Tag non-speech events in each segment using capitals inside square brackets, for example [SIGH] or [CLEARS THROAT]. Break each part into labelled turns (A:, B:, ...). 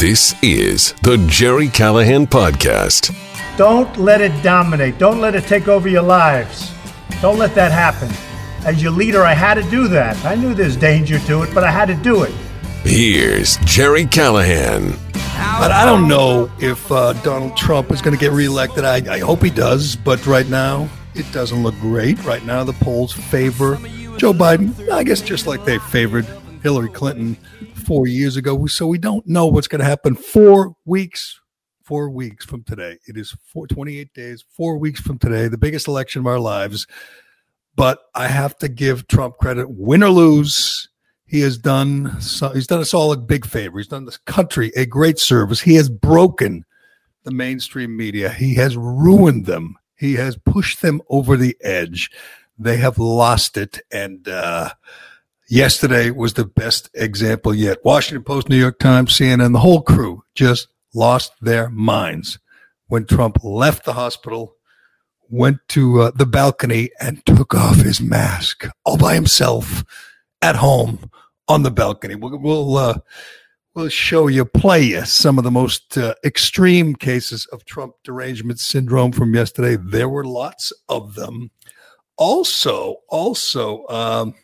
A: This is the Gerry Callahan Podcast.
B: Don't let it dominate. Don't let it take over your lives. Don't let that happen. As your leader, I had to do that. I knew there's danger to it, but I had to do it.
A: Here's Gerry Callahan.
C: But I don't know if uh, Donald Trump is going to get reelected. I, I hope he does, but right now it doesn't look great. Right now the polls favor Joe Biden. I guess just like they favored Hillary Clinton four years ago. So we don't know what's going to happen four weeks, four weeks from today. It is four, 28 days, four weeks from today, the biggest election of our lives. But I have to give Trump credit, win or lose. He has done he's done us all a big favor. He's done this country a great service. He has broken the mainstream media. He has ruined them. He has pushed them over the edge. They have lost it. And uh, yesterday was the best example yet. Washington Post, New York Times, CNN, the whole crew just lost their minds when Trump left the hospital, went to uh, the balcony, and took off his mask all by himself at home on the balcony. We'll we'll, uh, we'll show you, play you some of the most uh, extreme cases of Trump derangement syndrome from yesterday. There were lots of them. Also, also, um,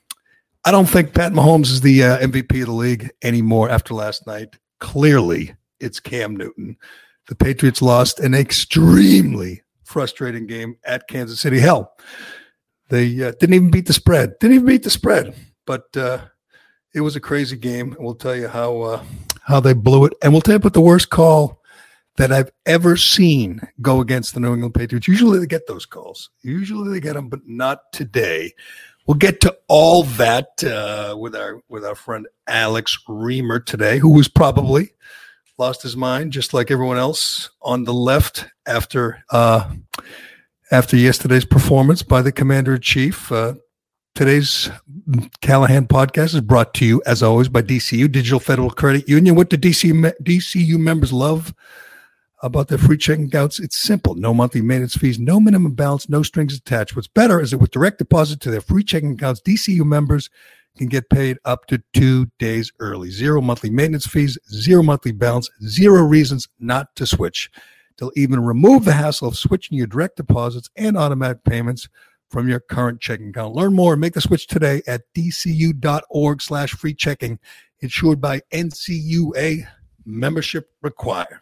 C: I don't think Pat Mahomes is the uh, MVP of the league anymore after last night. Clearly, it's Cam Newton. The Patriots lost an extremely frustrating game at Kansas City. Hell, they uh, didn't even beat the spread. Didn't even beat the spread. But uh, it was a crazy game. We'll tell you how uh, how they blew it, and we'll tell you about the worst call that I've ever seen go against the New England Patriots. Usually they get those calls. Usually they get them, but not today. We'll get to all that uh, with our with our friend Alex Reimer today, who was probably lost his mind, just like everyone else on the left after uh, after yesterday's performance by the commander in chief. Uh, Today's Callahan podcast is brought to you, as always, by DCU, Digital Federal Credit Union. What do DCU, DCU members love about their free checking accounts? It's simple no monthly maintenance fees, no minimum balance, no strings attached. What's better is that with direct deposit to their free checking accounts, DCU members can get paid up to two days early. Zero monthly maintenance fees, zero monthly balance, zero reasons not to switch. They'll even remove the hassle of switching your direct deposits and automatic payments from your current checking account. Learn more and make the switch today at dcu.org slash free checking, insured by NCUA membership required.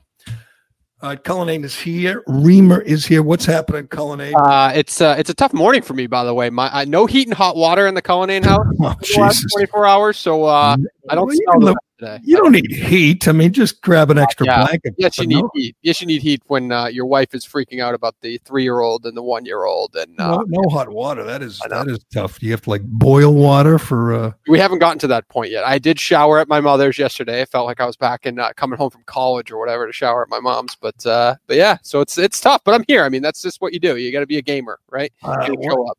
C: Right, Cullinane is here. Reimer is here. What's happening, Cullinane?
D: Uh, it's uh, it's a tough morning for me, by the way. My uh, no heat and hot water in the Cullinane house. [LAUGHS]
C: Oh, Jesus.
D: 24 hours, so uh, I don't
C: Well,
D: the today.
C: You don't need heat. I mean, just grab an extra
D: Yeah.
C: blanket.
D: Yes, you need
C: no,
D: heat. Yes, you need heat when uh, your wife is freaking out about the three-year-old and the one-year-old, and uh,
C: no, no hot water. That is that is tough. You have to like boil water for. uh
D: we haven't gotten to that point yet. I did shower at my mother's yesterday. I felt like I was back in uh, coming home from college or whatever to shower at my mom's, but uh, but yeah, so it's it's tough. But I'm here. I mean, that's just what you do. You got to be a gamer, right?
C: uh,
D: show up.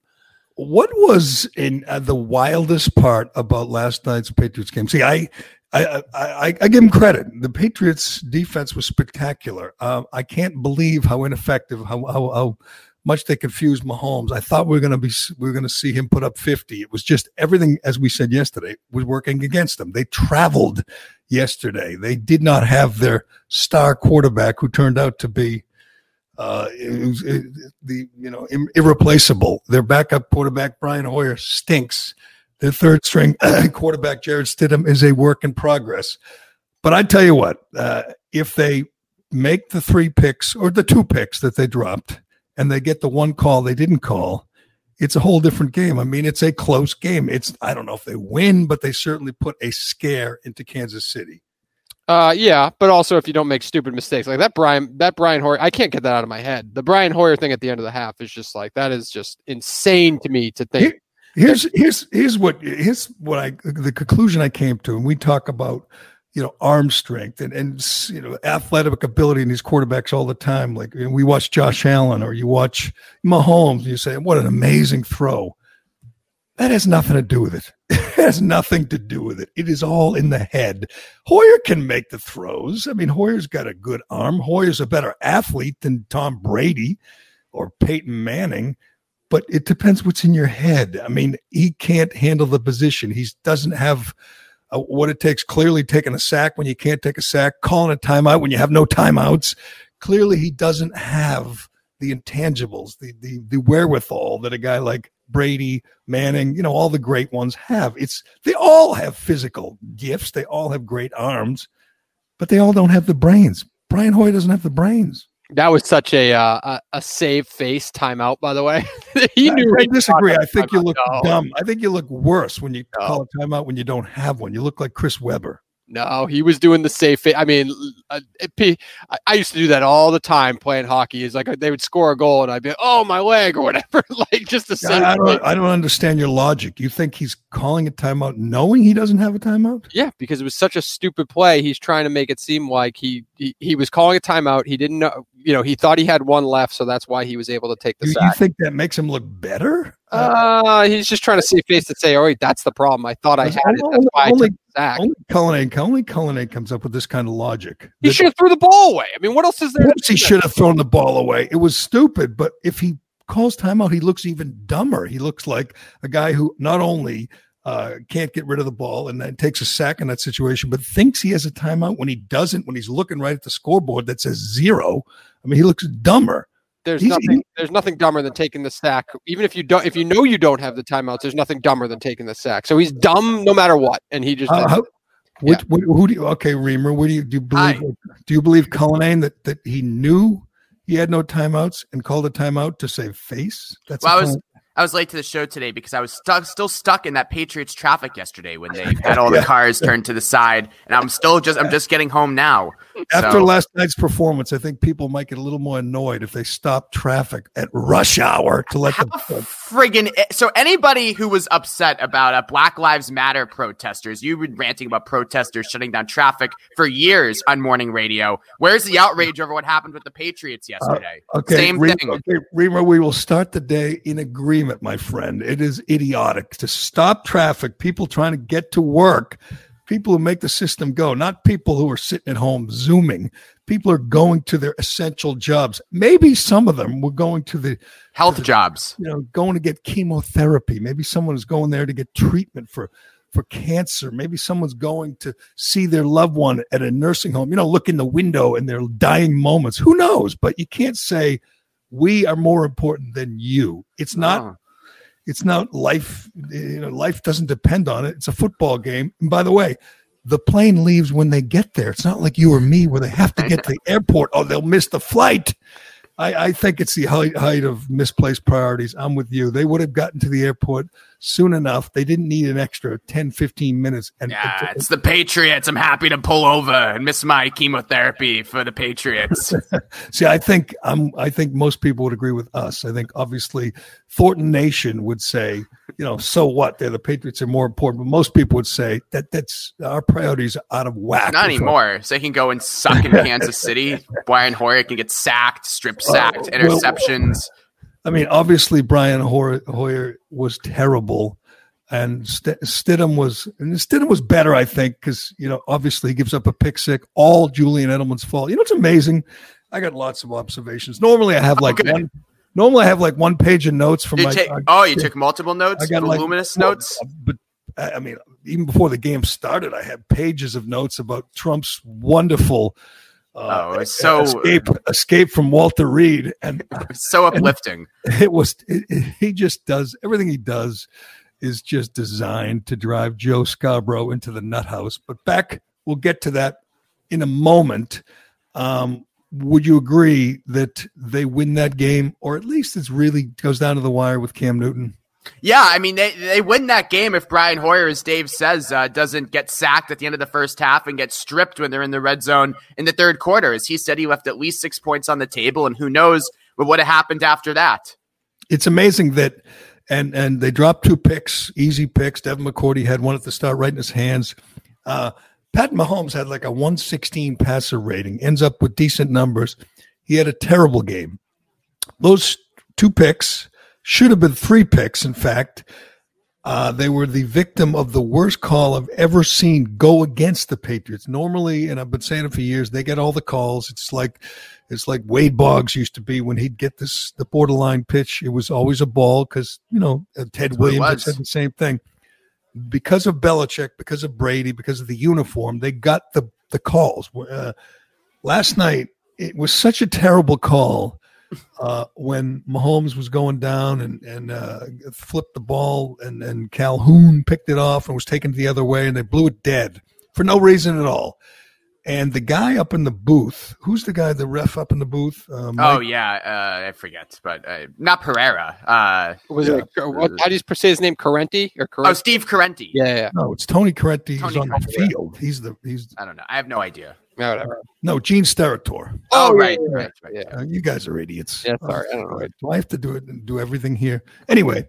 C: What was in uh, the wildest part about last night's Patriots game? See, I, I, I, I, give him credit. The Patriots' defense was spectacular. Um, I can't believe how ineffective, how, how, how much they confused Mahomes. I thought we were going to be, we were going to see him put up fifty. It was just everything, as we said yesterday, was working against them. They traveled yesterday. They did not have their star quarterback, who turned out to be uh, it it, the you know ir- irreplaceable. Their backup quarterback Brian Hoyer stinks. Their third string [CLEARS THROAT] quarterback Jarrett Stidham is a work in progress. But I tell you what, uh, if they make the three picks or the two picks that they dropped, and they get the one call they didn't call, it's a whole different game. I mean, it's a close game. It's I don't know if they win, but they certainly put a scare into Kansas City.
D: Uh, yeah, but also if you don't make stupid mistakes like that, Brian, that Brian Hoyer, I can't get that out of my head. The Brian Hoyer thing at the end of the half is just like that is just insane to me to think.
C: Here's here's here's what here's what I the conclusion I came to, and we talk about you know arm strength and and you know athletic ability in these quarterbacks all the time. Like you know, we watch Josh Allen or you watch Mahomes, and you say what an amazing throw. That has nothing to do with it. [LAUGHS] It has nothing to do with it. It is all in the head. Hoyer can make the throws. I mean, Hoyer's got a good arm. Hoyer's a better athlete than Tom Brady or Peyton Manning but it depends what's in your head. I mean, he can't handle the position. He doesn't have what it takes. Clearly, taking a sack when you can't take a sack, calling a timeout when you have no timeouts. Clearly, he doesn't have the intangibles, the the the wherewithal that a guy like Brady, Manning, you know, all the great ones have. It's they all have physical gifts, they all have great arms, but they all don't have the brains. Brian Hoyer doesn't have the brains.
D: That was such a uh, a, a save face timeout, by the way. [LAUGHS] he
C: I,
D: knew.
C: I disagree. I think you look
D: No.
C: dumb. I think you look worse when you
D: No.
C: call a timeout when you don't have one. You look like Chris Webber.
D: No, he was doing the safe. I mean, uh, it, I- used to do that all the time playing hockey. Is like they would score a goal and I'd be, oh my leg or whatever, [LAUGHS] like just
C: the
D: say.
C: I don't. I don't understand your logic. You think he's calling a timeout knowing he doesn't have a timeout?
D: Yeah, because it was such a stupid play. He's trying to make it seem like he he, he was calling a timeout. He didn't know, you know, he thought he had one left, so that's why he was able to take the
C: You, you think that makes him look better?
D: Uh, he's just trying to save face to say, "Oh wait, that's the problem. I thought I had it. That's why I
C: Only-
D: the
C: only Cullinane, only comes up with this kind of logic.
D: He should have threw the ball away. I mean, what else is there?
C: He should have thrown the ball away. It was stupid, but if he calls timeout, he looks even dumber. He looks like a guy who not only uh, can't get rid of the ball and then takes a sack in that situation, but thinks he has a timeout when he doesn't, when he's looking right at the scoreboard that says zero. I mean, he looks dumber.
D: There's
C: He's-
D: nothing. There's nothing dumber than taking the sack. Even if you don't, if you know you don't have the timeouts, there's nothing dumber than taking the sack. So he's dumb no matter what, and he just.
C: How, how, which, what, who do you, okay, Reimer, what do you, do you believe, do you believe Cullinane that, that he knew he had no timeouts and called a timeout to save face? That's
E: Well,
C: a
E: I was
C: Cullinane-
E: I was late to the show today because I was stuck, still stuck in that Patriots traffic yesterday when they had all the cars turned to the side, and I'm still just I'm just getting home now.
C: After
E: So-
C: last night's performance, I think people might get a little more annoyed if they stop traffic at rush hour to let
E: How
C: the.
E: friggin' so anybody who was upset about uh, Black Lives Matter protesters, you've been ranting about protesters shutting down traffic for years on morning radio. Where's the outrage over what happened with the Patriots yesterday?
C: Okay,
E: Same
C: Reimer,
E: thing.
C: okay, Reimer, we will start the day in agreement, my friend. It is idiotic to stop traffic, people trying to get to work, people who make the system go, not people who are sitting at home zooming. People are going to their essential jobs. Maybe some of them were going to the
E: Health jobs.
C: you know going to get chemotherapy maybe someone is going there to get treatment for for cancer maybe someone's going to see their loved one at a nursing home you know look in the window in their dying moments who knows but you can't say we are more important than you it's not
E: Oh.
C: it's not life you know life doesn't depend on it it's a football game and by the way the plane leaves when they get there it's not like you or me where they have to get to the airport or they'll miss the flight I, I think it's the height, height of misplaced priorities. I'm with you. They would have gotten to the airport soon enough. They didn't need an extra 10, 15 minutes. And
E: Yeah, it's the Patriots. I'm happy to pull over and miss my chemotherapy for the Patriots. [LAUGHS]
C: see, I think I'm. I think most people would agree with us. I think obviously Thornton Nation would say, you know, so what? They're the Patriots are more important. But most people would say that that's our priorities are out of whack.
E: Not anymore. So they can go and suck in [LAUGHS] Kansas City. Brian Hoyer can get sacked, strip sacked, uh,
C: well,
E: interceptions.
C: I mean, obviously Brian Hoyer, was terrible, and St- Stidham was and Stidham was better, I think, because you know obviously he gives up a pick six, all Julian Edelman's fault. You know, it's amazing. I got lots of observations. Normally, I have like
E: Okay.
C: one. Normally, I have like one page of notes from my.
E: take-
C: uh,
E: oh, you took multiple notes,
C: I got
E: voluminous
C: well,
E: notes.
C: but I mean, even before the game started, I had pages of notes about Trump's wonderful. Uh,
E: Oh, it's so-
C: escape escape from Walter Reed, and [LAUGHS]
E: So uplifting.
C: it was it, it- he just does everything he does is just designed to drive Joe Scarborough into the nut house. But back, we'll get to that in a moment. Um, would you agree that they win that game, or at least it's really goes down to the wire with Cam Newton?
E: Yeah, I mean they they win that game if Brian Hoyer, as Dave says, uh, doesn't get sacked at the end of the first half and get stripped when they're in the red zone in the third quarter. As he said, he left at least six points on the table, and who knows what would have happened after that.
C: It's amazing that, and and they dropped two picks, easy picks. Devin McCourty had one at the start, right in his hands. Uh, Pat Mahomes had like a 116 passer rating, ends up with decent numbers. He had a terrible game. Those two picks should have been three picks, in fact. Uh, they were the victim of the worst call I've ever seen go against the Patriots. Normally, and I've been saying it for years, they get all the calls. It's like it's like Wade Boggs used to be when he'd get this the borderline pitch. It was always a ball because you know uh, Ted
E: what it
C: Williams said the same thing. because of Belichick, because of Brady, because of the uniform, they got the the calls. Uh, last night, it was such a terrible call uh, when Mahomes was going down and and uh, flipped the ball, and and Calhoun picked it off and was taken the other way, and they blew it dead for no reason at all. And the guy up in the booth, who's the guy, the ref up in the booth? Uh,
E: oh yeah, uh, I forget, but uh, not Pereira. Uh,
D: Was it what, how do you say his name? Corrente or
E: oh, Steve Carenti.
D: yeah, yeah,
C: No, it's Tony Corrente. He's
E: Tony
C: on the
E: Corrente.
C: field. He's the he's
E: I don't know. I have no idea.
D: Yeah, whatever.
C: no Gene Steratore.
E: Oh,
D: yeah,
E: right, right, right.
D: Yeah,
C: Uh, you guys are idiots.
D: Yeah, sorry, I don't know.
C: Do I have to do it and do everything here? Anyway,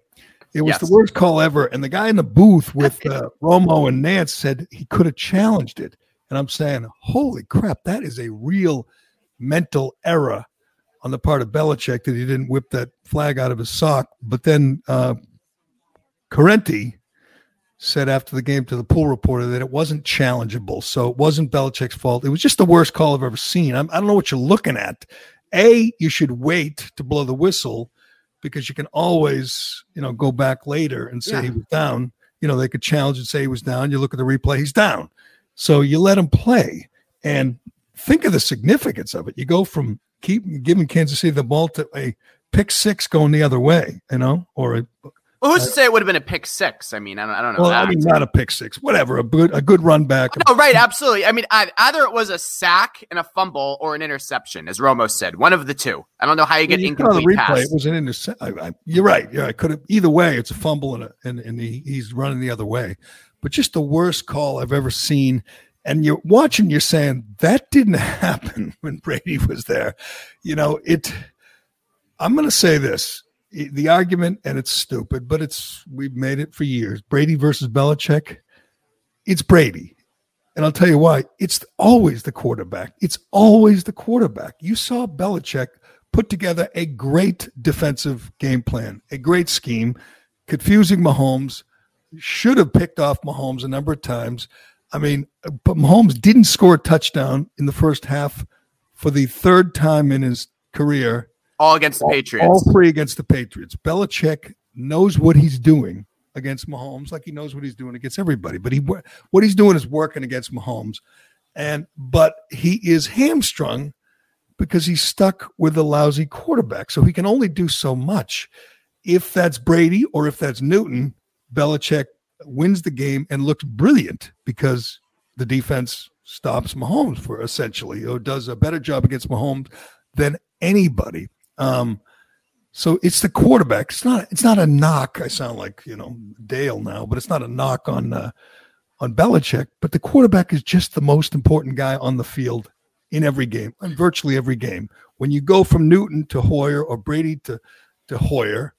C: it was
E: Yes.
C: the worst call ever. And the guy in the booth [LAUGHS] with uh, Romo and Nance said he could have challenged it. And I'm saying, holy crap, that is a real mental error on the part of Belichick that he didn't whip that flag out of his sock. But then uh, Corrente said after the game to the pool reporter that it wasn't challengeable. So it wasn't Belichick's fault. It was just the worst call I've ever seen. I'm, I don't know what you're looking at. A, you should wait to blow the whistle because you can always, you know, go back later and say
E: Yeah.
C: he was down. You know, they could challenge and say he was down. You look at the replay, he's down. So you let him play and think of the significance of it. You go from keep giving Kansas City the ball to a pick six going the other way, you know, or a
E: Well, who's uh, to say it would have been a pick six? I mean, I don't, I don't know.
C: well,
E: that.
C: I mean, not a pick six, whatever, a good a good run back.
E: No, right, absolutely. I mean, I, either it was a sack and a fumble or an interception, as Romo said. One of the two. I don't know how you get
C: You saw the
E: incomplete
C: replay.
E: pass.
C: It was an intercept. I, I, you're right. Yeah, I could have either way. It's a fumble and a, and, and he, he's running the other way. But just the worst call I've ever seen. And you're watching. You're saying that didn't [LAUGHS] happen when Brady was there. You know it. I'm going to say this: the argument, and it's stupid, but it's we've made it for years. Brady versus Belichick. It's Brady. And I'll tell you why. It's always the quarterback. It's always the quarterback. You saw Belichick put together a great defensive game plan, a great scheme, confusing Mahomes, should have picked off Mahomes a number of times. I mean, but Mahomes didn't score a touchdown in the first half for the third time in his career
E: All against the
C: all-
E: Patriots.
C: All three against the Patriots. Belichick knows what he's doing against Mahomes, like he knows what he's doing against everybody. But he what he's doing is working against Mahomes, and but he is hamstrung because he's stuck with a lousy quarterback. So he can only do so much. If that's Brady or if that's Newton, Belichick wins the game and looks brilliant because the defense stops Mahomes for essentially or does a better job against Mahomes than anybody. Um, so it's the quarterback. It's not. It's not a knock. I sound like you know Dale now, but it's not a knock on uh, on Belichick. But the quarterback is just the most important guy on the field in every game, in virtually every game. When you go from Newton to Hoyer or Brady to to Hoyer,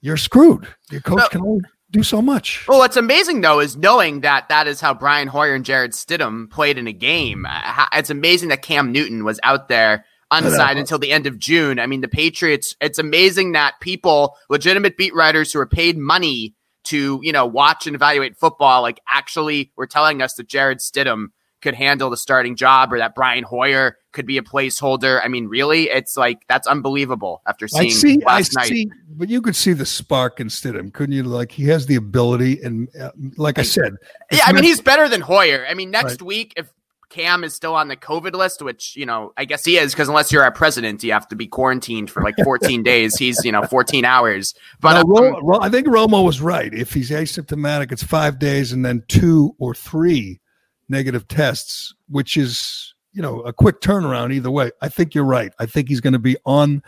C: you're screwed. Your coach
E: No.
C: can only do so much.
E: Well, what's amazing though is knowing that that is how Brian Hoyer and Jarrett Stidham played in a game. Uh, It's amazing that Cam Newton was out there unsigned until the end of June. I mean, the Patriots. It's amazing that people, legitimate beat writers who are paid money to you know watch and evaluate football, like actually were telling us that Jarrett Stidham could handle the starting job or that Brian Hoyer could be a placeholder. I mean, really, it's like that's unbelievable after
C: I
E: seeing
C: see. I
E: last night.
C: see. But you could see the spark in Stidham, couldn't you? Like he has the ability, and uh, like I said,
E: Yeah, I mean he's better than Hoyer. I mean next
C: Right.
E: week if Cam is still on the COVID list, which you know I guess he is because unless you're our president, you have to be quarantined for like 14 [LAUGHS] days. He's you know 14 hours. But
C: No,
E: um,
C: Ro- Ro- I think Romo was right. If he's asymptomatic, it's five days and then two or three negative tests, which is you know a quick turnaround either way. I think you're right. I think he's going to be on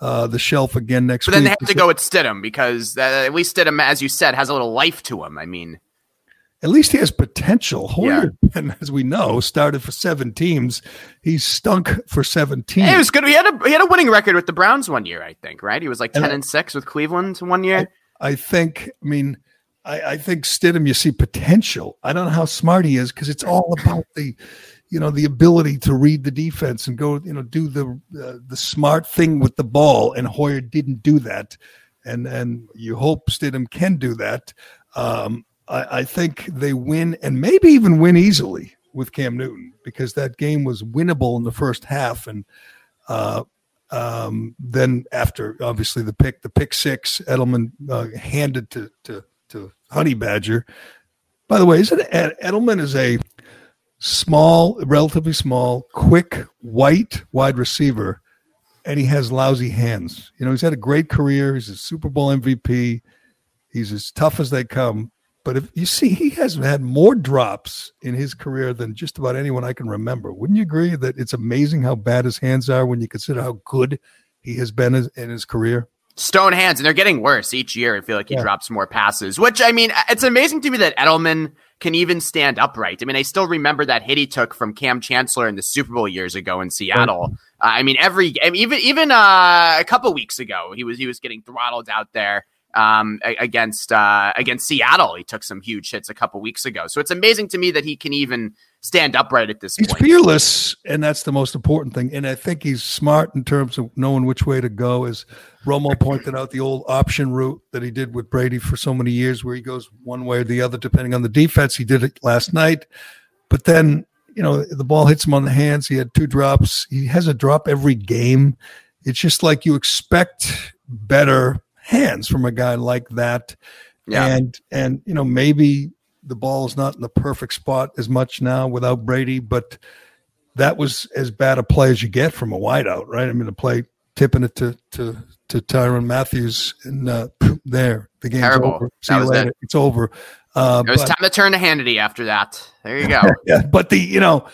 C: uh, the shelf again next week.
E: but then they have to go with Stidham because uh, at least Stidham, as you said, has a little life to him. I mean,
C: At least he has potential. Hoyer, and as we know, started for seven teams. He's stunk for seventeen.
E: it was good. He had a he had a winning record with the Browns one year, I think. Right? He was like 10
C: I-
E: and six with Cleveland one year.
C: I think, I mean, I, I think Stidham, you see potential. I don't know how smart he is because it's all about the, you know, the ability to read the defense and go, you know, do the uh, the smart thing with the ball. And Hoyer didn't do that, and and you hope Stidham can do that. Um, I, I think they win and maybe even win easily with Cam Newton because that game was winnable in the first half and. Uh, um, then after obviously the pick, the pick six, Edelman uh, handed to to to honey badger. By the way, isn't Ed- Edelman is a small, relatively small, quick, white wide receiver, and he has lousy hands. You know, he's had a great career. He's a Super Bowl MVP. He's as tough as they come. But if you see, he has had more drops in his career than just about anyone I can remember. Wouldn't you agree that it's amazing how bad his hands are when you consider how good he has been in his career?
E: Stone hands, and they're getting worse each year. I feel like he yeah. drops more passes, which I mean, it's amazing to me that Edelman can even stand upright. I mean, I still remember that hit he took from Kam Chancellor in the Super Bowl years ago in Seattle. Right. Uh, I mean, every I mean, even even uh, a couple weeks ago, he was he was getting throttled out there um, against uh, against Seattle. He took some huge hits a couple weeks ago. So it's amazing to me that he can even stand upright at this
C: he's
E: point.
C: He's fearless, and that's the most important thing. And I think he's smart in terms of knowing which way to go. As Romo pointed out, the old option route that he did with Brady for so many years, where he goes one way or the other depending on the defense. He did it last night, but then you know the ball hits him on the hands. He had two drops. He has a drop every game. It's just like you expect better hands from a guy like that. Yeah. And and you know maybe the ball is not in the perfect spot as much now without Brady, but that was as bad a play as you get from a wideout, right? I mean, the play tipping it to to to Tyrann Mathieu and uh, [CLEARS THROAT] there the game's
E: Terrible.
C: over. See you later. It. It's over.
E: Uh, it was but, time to turn to Hannity after that. There you [LAUGHS] go.
C: yeah, but the you know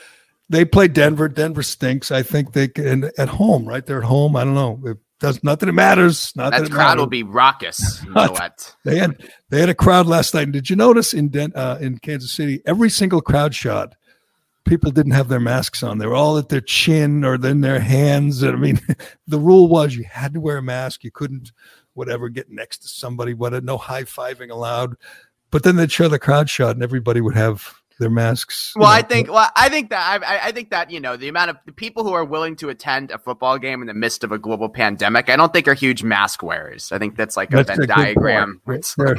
C: they play Denver. Denver stinks. I think they can at home, right? They're at home. I don't know does not that it matters. Not that,
E: that crowd matters. will be raucous. You know
C: they had they had a crowd last night. And did you notice in Den, uh, in Kansas City every single crowd shot? People didn't have their masks on. They were all at their chin or in their hands. I mean, [LAUGHS] the rule was you had to wear a mask. You couldn't, whatever, get next to somebody. What no high fiving allowed. But then they'd show the crowd shot, and everybody would have their masks.
E: Well, know. I think well, I think that I, I think that you know the amount of the people who are willing to attend a football game in the midst of a global pandemic, I don't think are huge mask wearers. I think that's like that's a Venn diagram.
C: They're,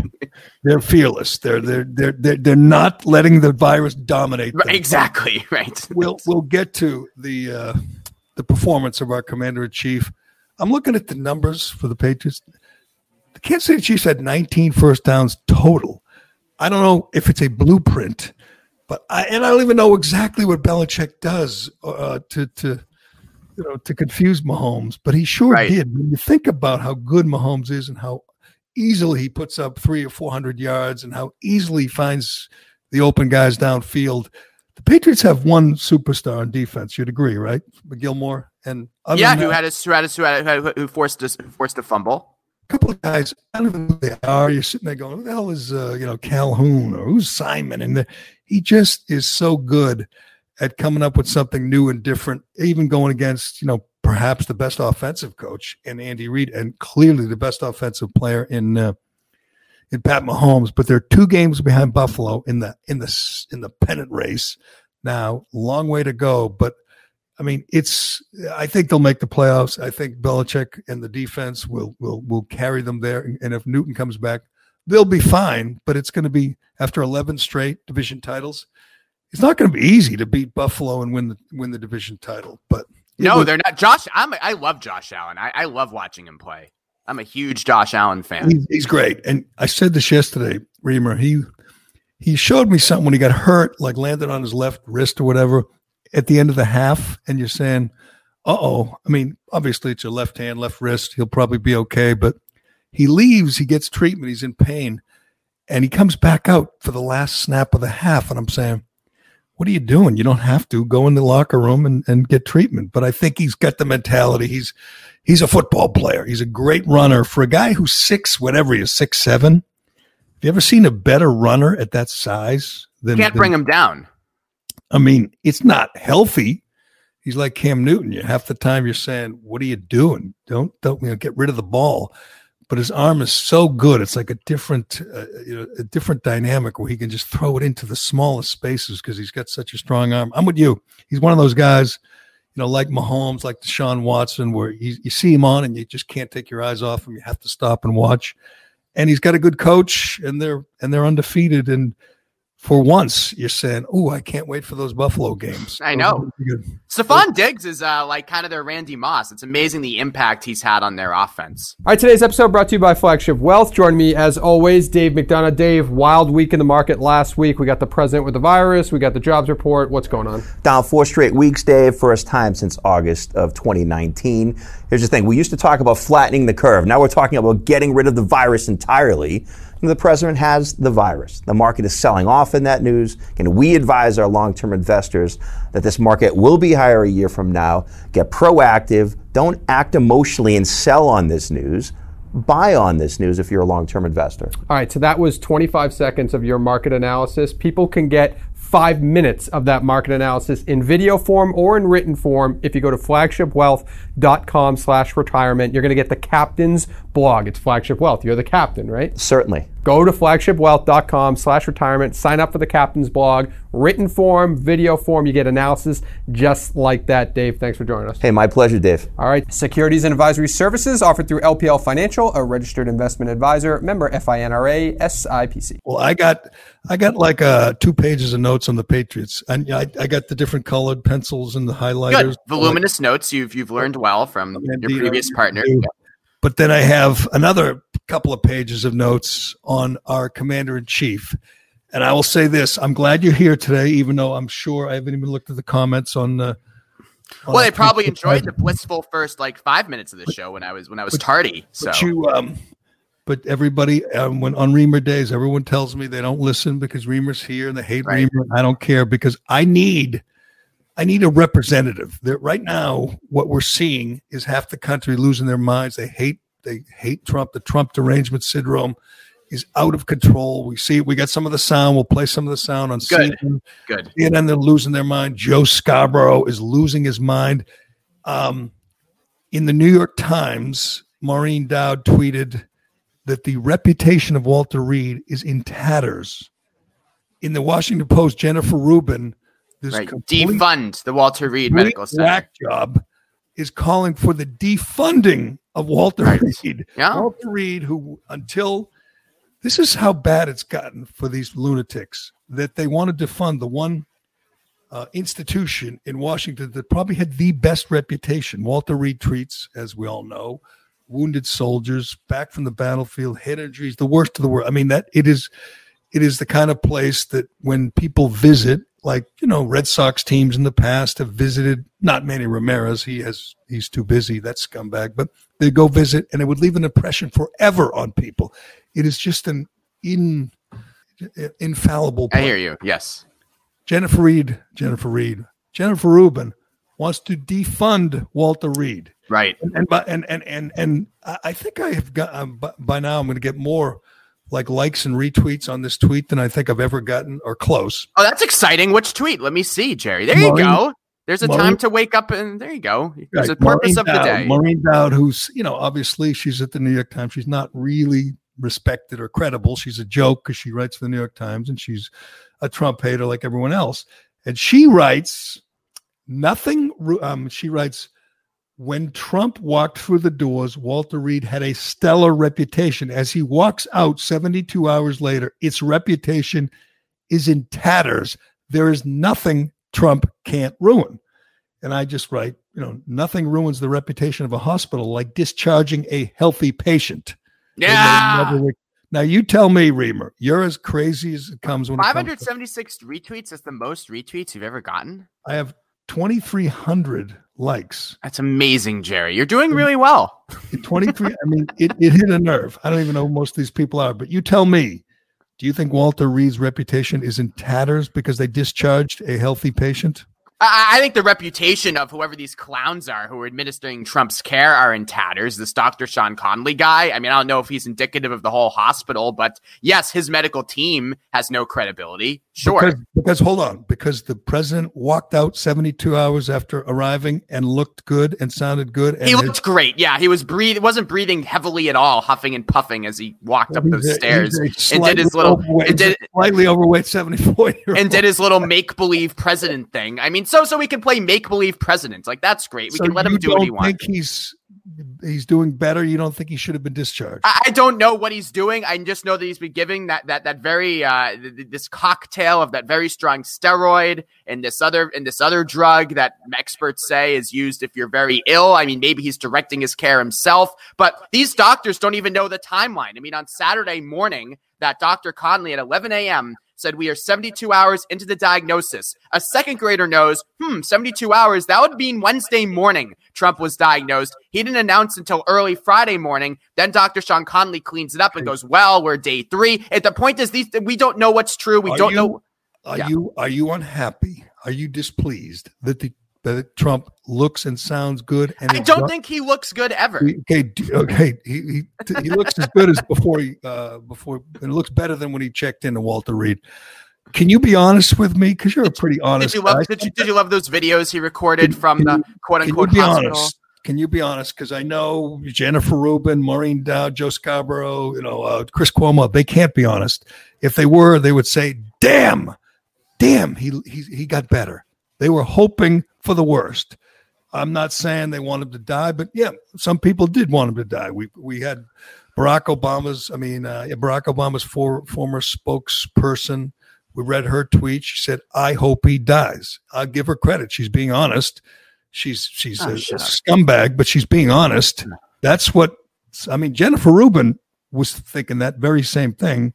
C: they're fearless. They're, they're they're they're they're not letting the virus dominate. Them.
E: Exactly [LAUGHS] right.
C: We'll we'll get to the uh, the performance of our commander in chief. I'm looking at the numbers for the Patriots. The Kansas City Chiefs had 19 first downs total. I don't know if it's a blueprint but I, and I don't even know exactly what Belichick does uh, to to you know to confuse Mahomes, but he sure right. did. When you think about how good Mahomes is and how easily he puts up three or four hundred yards and how easily he finds the open guys downfield. The Patriots have one superstar on defense. You'd agree, right? Gilmore and
E: yeah, who had a who had a, who, had, who forced a, forced a fumble
C: couple of guys, I don't know who they are. You're sitting there going, who the hell is, uh, you know, Calhoun or who's Simon? And the, he just is so good at coming up with something new and different, even going against, you know, perhaps the best offensive coach in Andy Reid and clearly the best offensive player in, uh, in Pat Mahomes, but they're two games behind Buffalo in the in the in the pennant race. Now, long way to go, but I mean, it's. I think they'll make the playoffs. I think Belichick and the defense will will will carry them there. And if Newton comes back, they'll be fine. But it's going to be after eleven straight division titles. It's not going to be easy to beat Buffalo and win the win the division title. But
E: no, was, they're not. Josh, I'm. I love Josh Allen. I, I love watching him play. I'm a huge Josh Allen fan.
C: He's, he's great. And I said this yesterday, Reimer. He he showed me something when he got hurt, like landed on his left wrist or whatever at the end of the half and you're saying, uh oh. I mean, obviously it's your left hand, left wrist. He'll probably be okay. But he leaves, he gets treatment, he's in pain, and he comes back out for the last snap of the half. And I'm saying, what are you doing? You don't have to go in the locker room and, and get treatment. But I think he's got the mentality. He's he's a football player. He's a great runner for a guy who's six, whatever he is, six seven. Have you ever seen a better runner at that size?
E: Than, Can't than, bring him down.
C: I mean, it's not healthy. He's like Cam Newton. You half the time you're saying, "What are you doing? Don't don't you know, get rid of the ball." But his arm is so good; it's like a different, uh, you know, a different dynamic where he can just throw it into the smallest spaces because he's got such a strong arm. I'm with you. He's one of those guys, you know, like Mahomes, like Deshaun Watson, where you, you see him on and you just can't take your eyes off him. You have to stop and watch. And he's got a good coach, and they're and they're undefeated. And for once you're saying, "Oh, I can't wait for those Buffalo games."
E: I know. Stefon Diggs is uh, like kind of their Randy Moss. It's amazing the impact he's had on their offense.
D: All right, today's episode brought to you by Flagship Wealth. Join me as always, Dave McDonough. Dave, wild week in the market last week. We got the president with the virus. We got the jobs report. What's going on?
F: Down four straight weeks, Dave. First time since August of 2019. Here's the thing: we used to talk about flattening the curve. Now we're talking about getting rid of the virus entirely the president has the virus. The market is selling off in that news. And we advise our long term investors that this market will be higher a year from now. Get proactive. Don't act emotionally and sell on this news. Buy on this news if you're a long term investor.
D: All right, so that was 25 seconds of your market analysis. People can get five minutes of that market analysis in video form or in written form. If you go to flagshipwealth.com slash retirement, you're going to get the captain's blog. It's Flagship Wealth. You're the captain, right?
F: Certainly.
D: Go to flagshipwealth.com slash retirement, sign up for the captain's blog, written form, video form. You get analysis just like that. Dave, thanks for joining us.
F: Hey, my pleasure, Dave.
D: All right. Securities and advisory services offered through LPL Financial, a registered investment advisor, member FINRA, SIPC.
C: Well, I got I got like uh, two pages of notes on the Patriots, and I, I got the different colored pencils and the highlighters. Good.
E: Voluminous like, notes. You've you've learned well from your previous partner.
C: But then I have another couple of pages of notes on our commander in chief. And I will say this I'm glad you're here today, even though I'm sure I haven't even looked at the comments on the.
E: well, they probably enjoyed the blissful first like five minutes of the show when I was when I was but, tardy. So
C: but you, um, but everybody, um, when on Reimer days, everyone tells me they don't listen because Reimer's here and they hate right. Reimer. I don't care because I need I need a representative. That right now, what we're seeing is half the country losing their minds. They hate they hate Trump. The Trump derangement syndrome is out of control. We see we got some of the sound. We'll play some of the sound on
E: Good. CNN. Good.
C: And they're losing their mind. Joe Scarborough is losing his mind. Um, in the New York Times, Maureen Dowd tweeted that the reputation of Walter Reed is in tatters. In the Washington Post, Jennifer Rubin
E: this right. defund the Walter Reed Medical Center.
C: Whack job is calling for the defunding of Walter right. Reed.
E: Yeah.
C: Walter Reed, who until this is how bad it's gotten for these lunatics that they want to defund the one uh, institution in Washington that probably had the best reputation. Walter Reed treats, as we all know, wounded soldiers back from the battlefield, head injuries, the worst of the world. I mean that it is it is the kind of place that when people visit like you know Red Sox teams in the past have visited not Manny Ramirez he has he's too busy that scumbag but they go visit and it would leave an impression forever on people. It is just an in infallible
E: place. I hear you yes.
C: Jennifer Reed Jennifer Reed Jennifer Rubin wants to defund Walter Reed.
E: Right.
C: And and and and and, and I think I have got um, by now I'm going to get more like likes and retweets on this tweet than I think I've ever gotten or close.
E: Oh, that's exciting. Which tweet? Let me see, Gerry. There Maureen, you go. There's a Maureen, time to wake up and there you go. There's right, a purpose Maureen of
C: Dowd,
E: the day.
C: Maureen Dowd, who's, you know, obviously she's at the New York Times. She's not really respected or credible. She's a joke because she writes for the New York Times and she's a Trump hater like everyone else. And she writes nothing. Um, she writes, when Trump walked through the doors, Walter Reed had a stellar reputation. As he walks out 72 hours later, its reputation is in tatters. There is nothing Trump can't ruin. And I just write, you know, nothing ruins the reputation of a hospital like discharging a healthy patient.
E: Yeah.
C: Now you tell me, Reimer, you're as crazy as it comes when
E: 576 retweets is the most retweets you've ever gotten.
C: I have 2,300 likes.
E: That's amazing, Gerry. You're doing really well.
C: 23. I mean, it, it hit a nerve. I don't even know who most of these people are, but you tell me. Do you think Walter Reed's reputation is in tatters because they discharged a healthy patient?
E: I, think the reputation of whoever these clowns are who are administering Trump's care are in tatters. This Dr. Sean Conley guy. I mean, I don't know if he's indicative of the whole hospital, but yes, his medical team has no credibility. Sure.
C: Because, because, hold on, because the president walked out 72 hours after arriving and looked good and sounded good. And
E: he looked his, great. Yeah, he was breathing, wasn't breathing heavily at all, huffing and puffing as he walked up those a, stairs and did his little,
C: did, slightly overweight 74
E: and did his little make believe president thing. I mean, so so we can play make believe president. Like that's great. We so can let him do what he wants.
C: Think he's he's doing better. You don't think he should have been discharged?
E: I, I don't know what he's doing. I just know that he's been giving that that that very uh, th- th- this cocktail of that very strong steroid and this other and this other drug that experts say is used if you're very ill. I mean, maybe he's directing his care himself, but these doctors don't even know the timeline. I mean, on Saturday morning, that Dr. Conley at 11 a.m. said we are 72 hours into the diagnosis. A second grader knows, hmm, 72 hours, that would mean Wednesday morning Trump was diagnosed. He didn't announce until early Friday morning. Then Dr. Sean Conley cleans it up and goes, well, we're day three. At the point is, these we don't know what's true. We
C: Are
E: don't
C: you-
E: know.
C: Are
E: Yeah.
C: you are you unhappy? Are you displeased that the that Trump looks and sounds good? And
E: I don't think he looks good ever.
C: Okay, okay. He, he he looks as good as before he uh before and looks better than when he checked in to Walter Reed. Can you be honest with me? Because you're a pretty
E: Did
C: honest
E: you
C: guy.
E: love? Did you, did you love those videos he recorded
C: Can-
E: from
C: can
E: the
C: you-
E: quote
C: Can you
E: unquote
C: be
E: hospital?
C: honest? Can you be honest? Because I know Jennifer Rubin, Maureen Dowd, Joe Scarborough, you know, uh, Chris Cuomo. They can't be honest. If they were, they would say, "Damn, damn, he he he got better." They were hoping for the worst. I'm not saying they want him to die, but yeah, some people did want him to die. We we had Barack Obama's, I mean, uh, Barack Obama's for, former spokesperson. We read her tweet. She said, "I hope he dies." I'll give her credit. She's being honest. She's she's
E: Oh,
C: a, a scumbag, but she's being honest. That's what I mean. Jennifer Rubin was thinking that very same thing.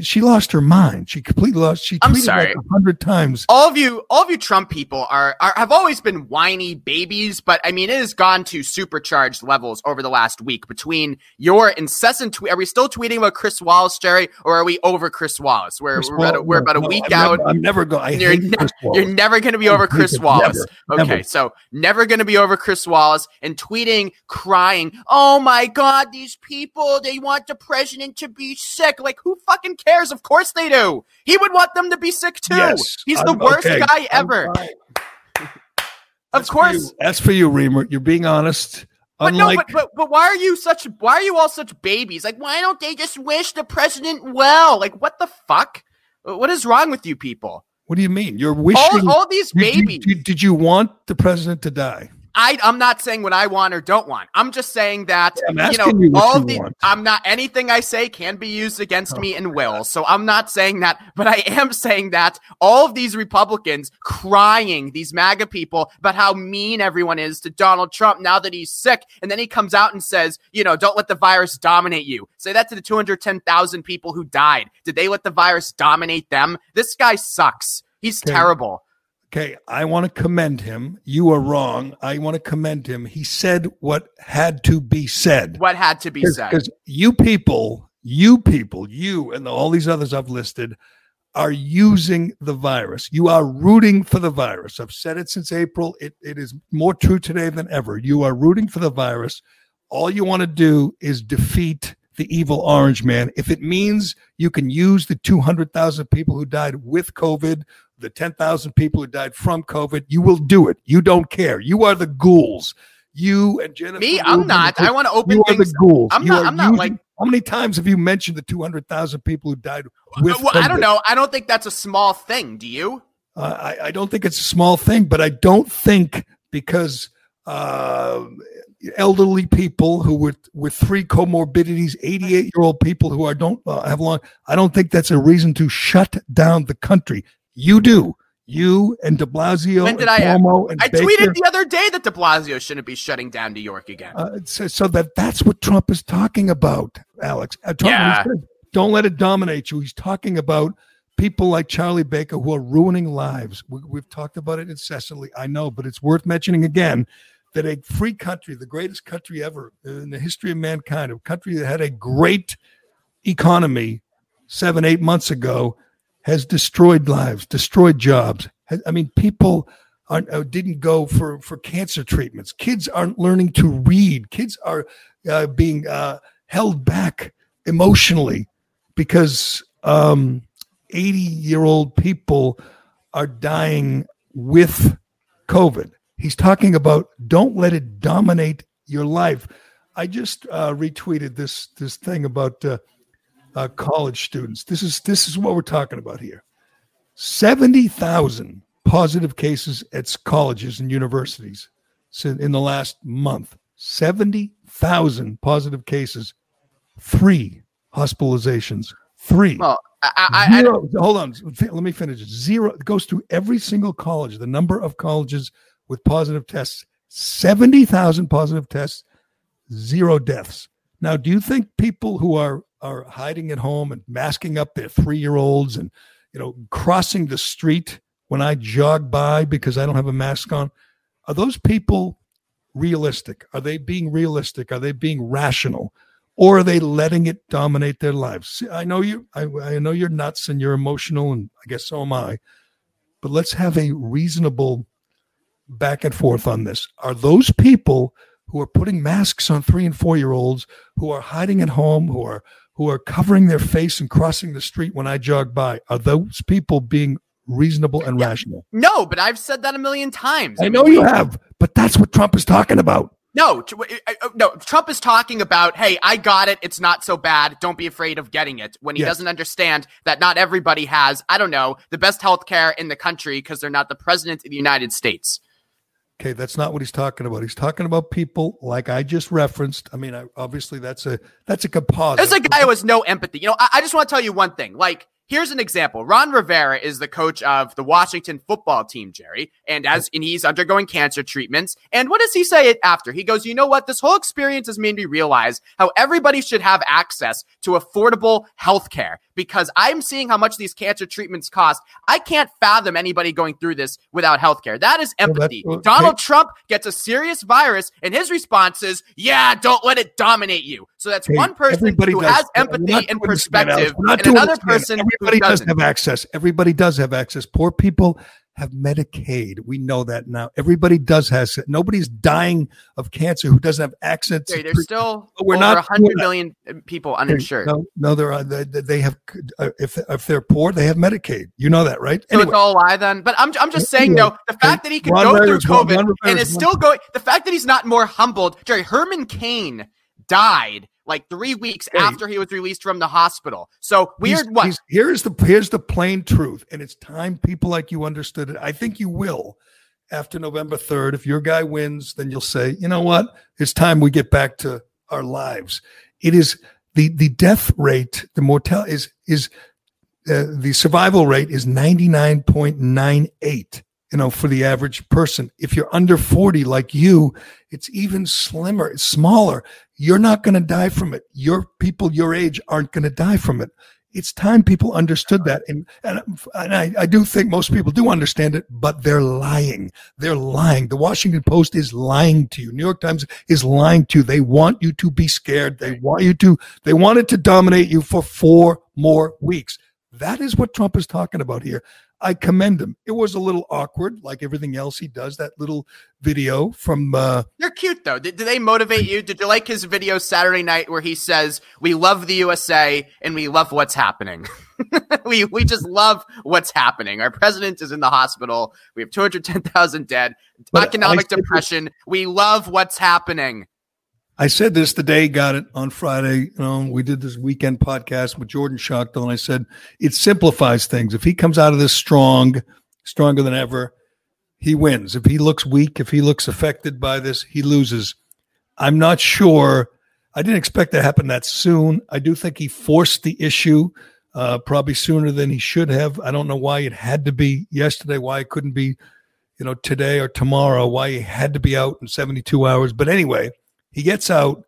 C: She lost her mind. She completely lost. She
E: I'm
C: tweeted
E: sorry.
C: like a hundred times.
E: all of you all of you trump people are, are have always been whiny babies but i mean it has gone to supercharged levels over the last week between your incessant tweet are we still tweeting about chris wallace gerry or are we over chris wallace we're,
C: Chris
E: we're, about, a, we're about a
C: no,
E: week
C: I'm
E: out
C: Never, I'm never going.
E: You're, ne- you're never going to be over Chris
C: it.
E: Wallace.
C: Never,
E: okay,
C: never.
E: so never going to be over Chris Wallace and tweeting, crying, "Oh my God, these people! They want the president to be sick. Like who fucking cares? Of course they do. He would want them to be sick too.
C: Yes,
E: He's the
C: I'm-
E: worst
C: okay,
E: guy ever. Of
C: That's for
E: course."
C: you. that's for you, Reimer. You're being honest.
E: But no, but, but but why are you such why are you all such babies? Like why don't they just wish the president well? Like what the fuck? What is wrong with you people?
C: what do you mean? You're wishing.
E: All, all these
C: did you-
E: babies.
C: did- did you want the president to die?
E: I, I'm not saying what I want or don't want. I'm just saying that
C: I'm
E: you know
C: you
E: all
C: you
E: the.
C: want.
E: I'm not anything I say can be used against me oh and will. So I'm not saying that, but I am saying that all of these Republicans crying, these MAGA people, about how mean everyone is to Donald Trump now that he's sick, and then he comes out and says, you know, don't let the virus dominate you. Say that to the 210,000 people who died. Did they let the virus dominate them? This guy sucks. He's
C: Okay.
E: terrible.
C: Okay, I want to commend him. You are wrong. I want to commend him. He said what had to be said.
E: What had to be said?
C: Because you people, you people, you and all these others I've listed are using the virus. You are rooting for the virus. I've said it since April. It, it is more true today than ever. You are rooting for the virus. All you want to do is defeat the evil orange man. If it means you can use the 200,000 people who died with COVID, the 10,000 people who died from COVID, you will do it. You don't care. You are the ghouls. You and Jennifer.
E: Me? I'm not. I want to open
C: you are the ghouls.
E: I'm
C: You
E: not- I'm not like-
C: How many times have you mentioned the 200,000 people who died with
E: well, I don't know. I don't think that's a small thing. Do you?
C: Uh, I, I don't think it's a small thing, but I don't think because uh, elderly people who with with three comorbidities, 88 year old people who are don't uh, have long, I don't think that's a reason to shut down the country. You do. You and De Blasio
E: When did
C: and
E: I-
C: Cuomo and
E: I
C: Baker,
E: tweeted the other day that De Blasio shouldn't be shutting down New York again.
C: uh, so, so that that's what Trump is talking about, Alex. Uh, Trump,
E: Yeah.
C: don't let it dominate you. He's talking about people like Charlie Baker who are ruining lives. We, we've talked about it incessantly. I know, but it's worth mentioning again that a free country, the greatest country ever in the history of mankind, a country that had a great economy seven, eight months ago, has destroyed lives, destroyed jobs. I mean, people aren't, uh, didn't go for, for cancer treatments. Kids aren't learning to read. Kids are uh, being uh, held back emotionally because um, 80 year old people are dying with COVID. He's talking about don't let it dominate your life. I just uh, retweeted this this thing about uh, college students. This is this is what we're talking about here. Seventy thousand positive cases at colleges and universities in the last month. Seventy 70,000 positive cases, three hospitalizations. Three.
E: Well, I, I,
C: Zero, hold on. Let me finish. Zero it goes through every single college. The number of colleges with positive tests 70,000 positive tests, zero deaths. Now, do you think people who are are hiding at home and masking up their three year olds and you know crossing the street when I jog by because I don't have a mask on, are those people realistic? Are they being realistic? Are they being rational? Or are they letting it dominate their lives? I know you I, I know you're nuts and you're emotional, and I guess so am I. But let's have a reasonable back and forth on this. Are those people who are putting masks on three and four year olds, who are hiding at home, who are who are covering their face and crossing the street when I jog by, are those people being reasonable and rational?
E: No, but I've said that a million times.
C: I know you have, but that's what Trump is talking about.
E: No, no. Trump is talking about, hey, I got it. It's not so bad. Don't be afraid of getting it. When he
C: Yes.
E: doesn't understand that not everybody has, I don't know, the best health care in the country because they're not the president of the United States.
C: Okay, that's not what he's talking about. He's talking about people like I just referenced. I mean, I, obviously that's a that's a composite.
E: There's a guy who has no empathy. You know, I, I just want to tell you one thing. Like, here's an example. Ron Rivera is the coach of the Washington football team, Gerry, and as and he's undergoing cancer treatments. And what does he say after? He goes, "You know what? This whole experience has made me realize how everybody should have access to affordable health care." Because I'm seeing how much these cancer treatments cost. I can't fathom anybody going through this without health care. That is
C: Well,
E: empathy.
C: what-
E: Donald Trump gets a serious virus, and his response is, "Yeah, don't let it dominate you." So that's
C: Okay,
E: one person who
C: does.
E: has empathy and
C: doing this again, Alex.
E: perspective, and another person who
C: Everybody does
E: doesn't.
C: have access. Everybody does have access. Poor people have Medicaid. We know that now. Everybody does has it. Nobody's dying of cancer who doesn't have access.
E: there's still
C: We're
E: over
C: not
E: 100
C: doing that.
E: million people uninsured.
C: No, no, there are. They, they have. uh, If if they're poor, they have Medicaid. You know that, right?
E: So it's all a lie then. But I'm, I'm just saying,
C: Anyway,
E: though, the fact that he could
C: Ron
E: go through COVID
C: Ron
E: and is still going, the fact that he's not more humbled, Gerry, Herman Cain died like three weeks
C: Hey.
E: after he was released from the hospital. So weird
C: He's-
E: what?
C: he's- here's the here's the plain truth, and it's time people like you understood it. I think you will after November third. If your guy wins, then you'll say, you know what? It's time we get back to our lives. It is the the death rate, the mortality is is uh, the survival rate is ninety nine point nine eight. You know, for the average person, if you're under 40 like you, it's even slimmer, it's smaller. You're not going to die from it. Your people your age aren't going to die from it. It's time people understood that. And, and, and I, I do think most people do understand it, but they're lying. They're lying. The Washington Post is lying to you. New York Times is lying to you. They want you to be scared. They want you to, they wanted to dominate you for four more weeks. That is what Trump is talking about here. I commend him. It was a little awkward, like everything else he does. That little video from uh,
E: You're cute though. Did, did they motivate you? Did you like his video Saturday night where he says, "We love the USA and we love what's happening. [LAUGHS] we we just love what's happening. Our president is in the hospital. We have 210,000 dead.
C: But
E: Economic
C: I
E: depression. We love what's happening."
C: I said this the day he got it on Friday. You know, we did this weekend podcast with Jordan Shockdale, and I said it simplifies things. If he comes out of this strong, stronger than ever, he wins. If he looks weak, if he looks affected by this, he loses. I'm not sure. I didn't expect that to happen that soon. I do think he forced the issue uh, probably sooner than he should have. I don't know why it had to be yesterday, why it couldn't be, you know, today or tomorrow, why he had to be out in 72 hours. But anyway, he gets out.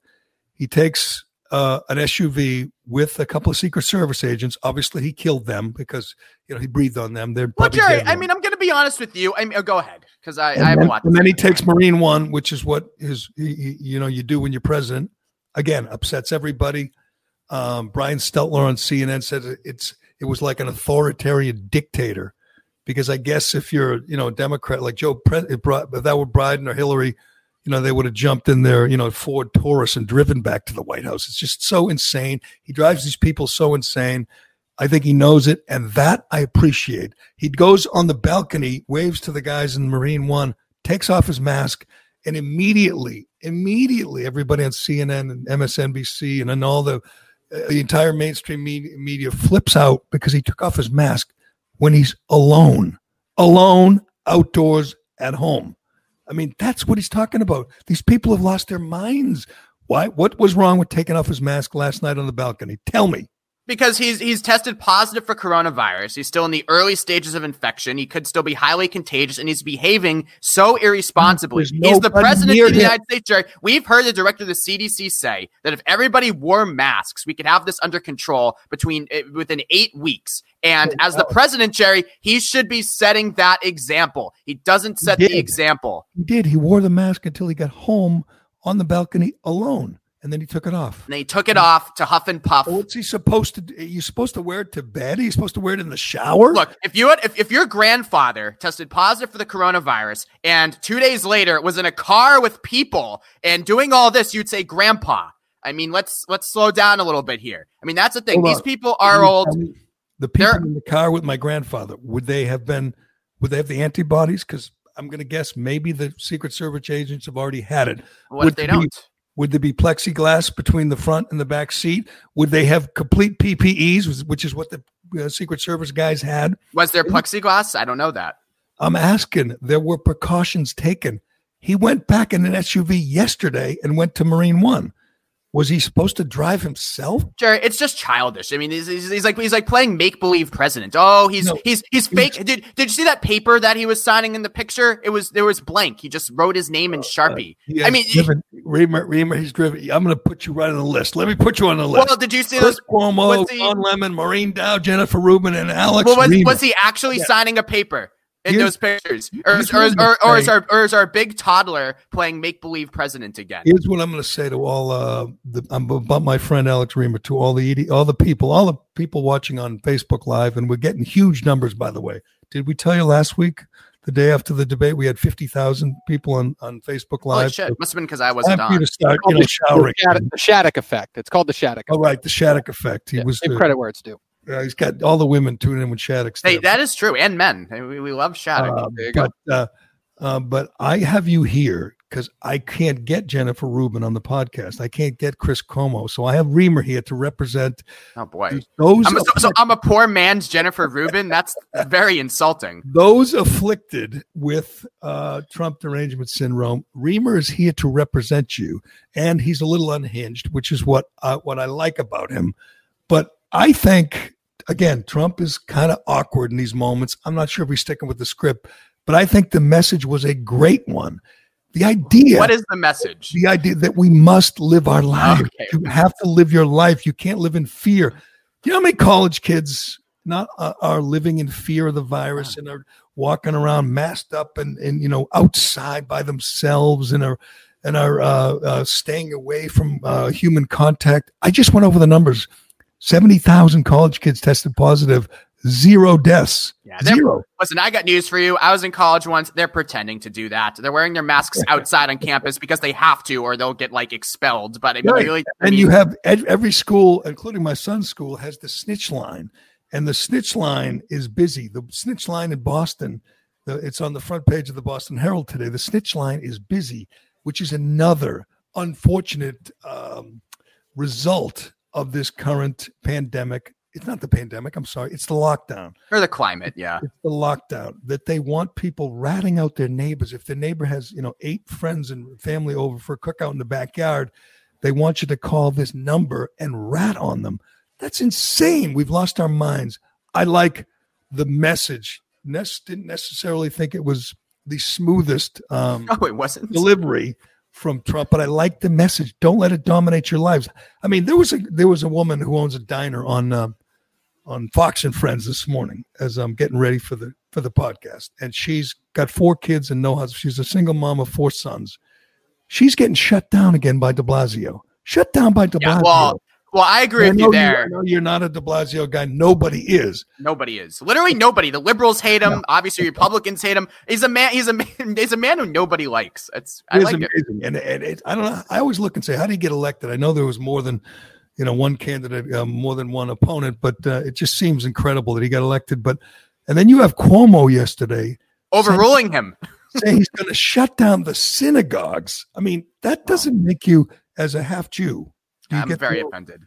C: He takes uh, an SUV with a couple of Secret Service agents. Obviously, he killed them because you know he breathed on them. They're
E: Well, Jerry, I mean, I'm going to be honest with you. I mean, oh, go ahead because I, I
C: and,
E: haven't
C: then,
E: watched.
C: and then he takes Marine One, which is what his he, he- you know you do when you're president. Again, upsets everybody. Um, Brian Stelter on CNN said it- it's it was like an authoritarian dictator because I guess if you're you know a Democrat like Joe, Pre- if that were Biden or Hillary, you know they would have jumped in their you know Ford Taurus and driven back to the White House. It's just so insane. He drives these people so insane. I think he knows it, and that I appreciate. He goes on the balcony, waves to the guys in Marine One, takes off his mask, and immediately, immediately, everybody on CNN and MSNBC and on all the uh, the entire mainstream media, media flips out because he took off his mask when he's alone, alone outdoors at home. I mean, that's what he's talking about. These people have lost their minds. Why? What was wrong with taking off his mask last night on the balcony? Tell me.
E: Because he's he's tested positive for coronavirus. He's still in the early stages of infection. He could still be highly contagious, and he's behaving so irresponsibly. He's the president of the
C: him.
E: United States, Gerry. We've heard the director of the CDC say that if everybody wore masks, we could have this under control between eh, within eight weeks. And as the president, Gerry, he should be setting that example. He doesn't set
C: did.
E: the example.
C: He did. He wore the mask until he got home on the balcony alone, and then he took it off.
E: And then he took it off to huff and puff.
C: What's he supposed to do? Are you supposed to wear it to bed? Are you supposed to wear it in the shower?
E: Look, if you had, if, if your grandfather tested positive for the coronavirus and two days later was in a car with people and doing all this, you'd say, "Grandpa." I mean, let's let's slow down a little bit here. I mean, that's the thing.
C: Hold
E: These
C: on.
E: people are old.
C: The people
E: They're-
C: in the car with my grandfather would they have been? Would they have the antibodies? Because I'm going to guess maybe the Secret Service agents have already had it.
E: What if
C: would
E: they
C: be-
E: don't?
C: Would there be plexiglass between the front and the back seat? Would they have complete PPEs, which is what the uh, Secret Service guys had?
E: Was there plexiglass? I don't know that.
C: I'm asking. There were precautions taken. He went back in an SUV yesterday and went to Marine One. Was he supposed to drive himself?
E: Gerry, it's just childish. I mean, he's, he's, he's like he's like playing make believe president. Oh, he's
C: No.
E: he's he's fake. Did did you see that paper that he was signing in the picture? It was there was blank. He just wrote his name in uh, Sharpie.
C: Uh, he
E: I mean,
C: driven, Reimer, Reimer, he's driven. I'm going to put you right on the list. Let me put you on the list.
E: well, did you see
C: Chris
E: those?
C: Cuomo,
E: was he-
C: Lemon, Maureen Dowd, Jennifer Rubin, and Alex.
E: Well, was, was he actually signing a paper in
C: Here's-
E: those pictures, or,
C: here's
E: or,
C: what I'm
E: or, or is our or is our big toddler playing make believe president again?
C: Here's what I'm going to say to all uh, the I'm about my friend Alex Reimer, to all the all the people, all the people watching on Facebook Live, and we're getting huge numbers. By the way, did we tell you last week, the day after the debate, we had fifty thousand people on on Facebook
E: Holy
C: Live?
E: shit! Must have been because I wasn't
C: for you
E: on.
C: to start,
D: Called
C: you know,
D: the,
C: showering.
D: the, Shattuck, the Shattuck effect. It's called the Shattuck.
C: All
D: effect.
C: right, the Shattuck effect. He
D: Yeah,
C: was.
D: give
C: uh,
D: credit where it's due.
C: Uh, he's got all the women tuning in with Shattuck.
E: Hey, that is true, and men. We, we love Shattuck.
C: Uh,
D: you go.
C: but uh, uh, but I have you here because I can't get Jennifer Rubin on the podcast. I can't get Chris Cuomo, so I have Reimer here to represent
E: oh boy.
C: those
E: I'm a, so, so I'm a poor man's Jennifer Rubin. That's very insulting.
C: those afflicted with uh, Trump derangement syndrome. Reimer is here to represent you, and he's a little unhinged, which is what uh, what I like about him. But I think again, Trump is kind of awkward in these moments. I'm not sure if he's sticking with the script, but I think the message was a great one. The idea
E: What is the message?
C: the idea that we must live our life.
E: Okay.
C: You have to live your life. You can't live in fear. You know how many college kids not uh, are living in fear of the virus and are walking around masked up and, and you know outside by themselves and are and are uh, uh, staying away from uh, human contact. I just went over the numbers. Seventy thousand college kids tested positive. Zero deaths.
E: Yeah,
C: Zero.
E: Listen, I got news for you. I was in college once. They're pretending to do that. They're wearing their masks [LAUGHS] outside on campus because they have to, or they'll get like expelled. But I mean,
C: Right.
E: really, I
C: and you have ed- every school, including my son's school, has the snitch line, and the snitch line is busy. The snitch line in Boston, the, it's on the front page of the Boston Herald today. The snitch line is busy, which is another unfortunate um, result of this current pandemic. It's not the pandemic. I'm sorry. It's the lockdown
E: or the climate. Yeah,
C: it's the lockdown that they want people ratting out their neighbors. If their neighbor has, you know, eight friends and family over for a cookout in the backyard, they want you to call this number and rat on them. That's insane. We've lost our minds. I like the message. Ness didn't necessarily think it was the smoothest um, [LAUGHS]
E: oh, it wasn't.
C: delivery from Trump, but I like the message. Don't let it dominate your lives. I mean, there was a there was a woman who owns a diner on uh, on Fox and Friends this morning as I'm getting ready for the for the podcast, and she's got four kids and no husband. She's a single mom of four sons. She's getting shut down again by De Blasio. Shut down by De Blasio.
E: Yeah, well, well, I agree
C: I
E: with you there.
C: I know you're not a De Blasio guy. Nobody is.
E: Nobody is literally nobody. The liberals hate him. Obviously, Republicans hate him. He's a man. He's a [LAUGHS] man. He's a man who nobody likes. It's I
C: It
E: like it.
C: amazing. And, and it, I don't know. I always look and say, how do you get elected? I know there was more than, you know, one candidate, uh, more than one opponent, but uh, it just seems incredible that he got elected. But, and then you have Cuomo yesterday
E: Overruling him.
C: saying he's going to shut down the synagogues. I mean, that doesn't make you as a half Jew. You
E: I'm very
C: the-
E: offended.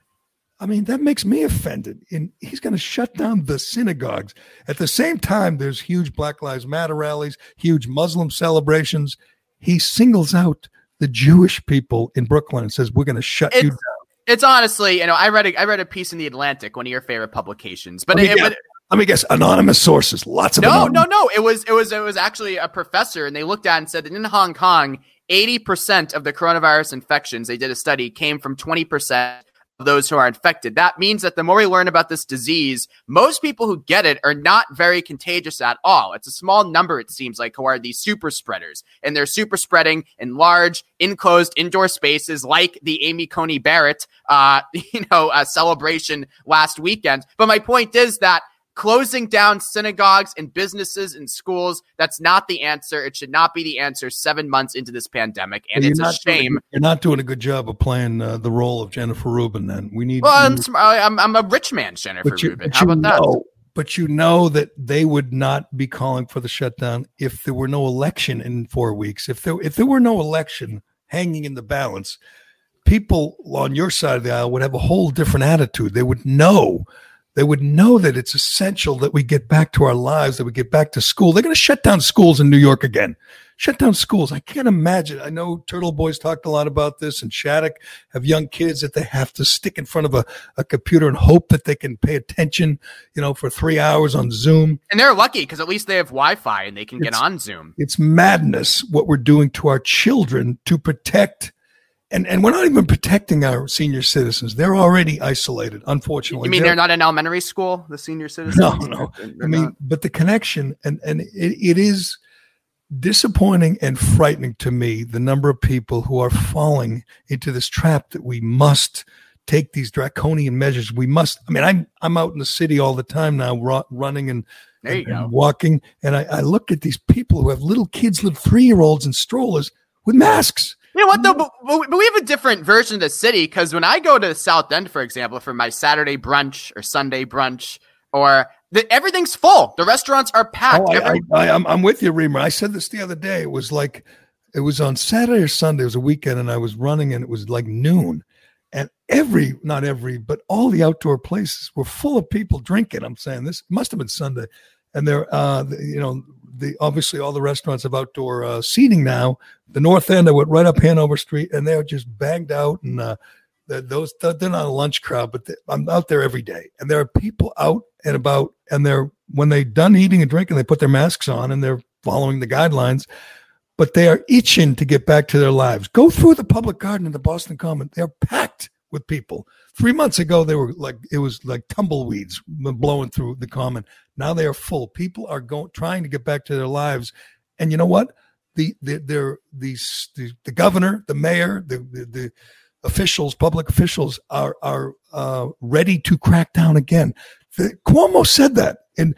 C: I mean, that makes me offended. And he's going to shut down the synagogues. At the same time, there's huge Black Lives Matter rallies, huge Muslim celebrations. He singles out the Jewish people in Brooklyn and says, we're going to shut you down.
E: it's honestly, you know, I read a, I read a piece in the Atlantic, one of your favorite publications, but
C: Let me
E: it,
C: guess.
E: but
C: Let me guess, anonymous sources, lots of
E: no,
C: anonymous.
E: no, no. It was it was it was actually a professor, and they looked at it and said that in Hong Kong, eighty percent of the coronavirus infections they did a study came from twenty percent of those who are infected. That means that the more we learn about this disease, most people who get it are not very contagious at all. It's a small number, it seems like, who are these super spreaders, and they're super spreading in large, enclosed indoor spaces, like the Amy Coney Barrett, uh, [LAUGHS] you know, uh, celebration last weekend. But my point is that closing down synagogues and businesses and schools that's not the answer it should not be the answer seven months into this pandemic and
C: You're
E: it's a
C: doing
E: shame
C: You're not doing a good job of playing uh, the role of Jennifer Rubin. Then we need.
E: well I'm, I'm, I'm a rich man jennifer
C: you,
E: rubin how about that
C: know, but you know that they would not be calling for the shutdown if there were no election in four weeks. If there if there were no election hanging in the balance, people on your side of the aisle would have a whole different attitude. They would know. They would know that it's essential that we get back to our lives, that we get back to school. They're going to shut down schools in New York again. Shut down schools. I can't imagine. I know Turtle Boys talked a lot about this, and Shattuck have young kids that they have to stick in front of a, a computer and hope that they can pay attention, you know, for three hours on Zoom.
E: and they're lucky because at least they have wi-fi and they can get on zoom
C: It's madness what we're doing to our children to protect. And, and we're not even protecting our senior citizens. They're already isolated, unfortunately.
E: you mean
C: They're-
E: they're not in elementary school the senior citizens
C: No, no.
E: They're
C: I mean,
E: not.
C: but the connection and and it, it is disappointing and frightening to me the number of people who are falling into this trap that we must take these draconian measures. We must. I mean, I'm I'm out in the city all the time now, ru- running and,
E: There you
C: and- and walking, and I, I look at these people who have little kids, little three year olds in strollers with masks.
E: You know what though? But, but we have a different version of the city because when I go to the South End, for example, for my Saturday brunch or Sunday brunch, or the, everything's full. The restaurants are packed.
C: Oh, I,
E: Every-
C: I'm with you, Reimer. I said this the other day. It was like, it was on Saturday or Sunday. It was a weekend, and I was running, and it was like noon, and every, not every, but all the outdoor places were full of people drinking. I'm saying this must have been Sunday, and they're, uh, you know, the obviously all the restaurants have outdoor uh, seating now. The North End, I went right up Hanover Street, and they're just banged out, and uh, those they're not a lunch crowd, but they, I'm out there every day, and there are people out and about, and they're when they're done eating and drinking, they put their masks on and they're following the guidelines, but they are itching to get back to their lives. Go through the public garden in the Boston Common; they're packed with people. Three months ago, they were like it was like tumbleweeds blowing through the common. Now they are full. People are going trying to get back to their lives, and you know what? The the they're these the, the governor, the mayor, the, the the officials, public officials are are uh, ready to crack down again. The, Cuomo said that, and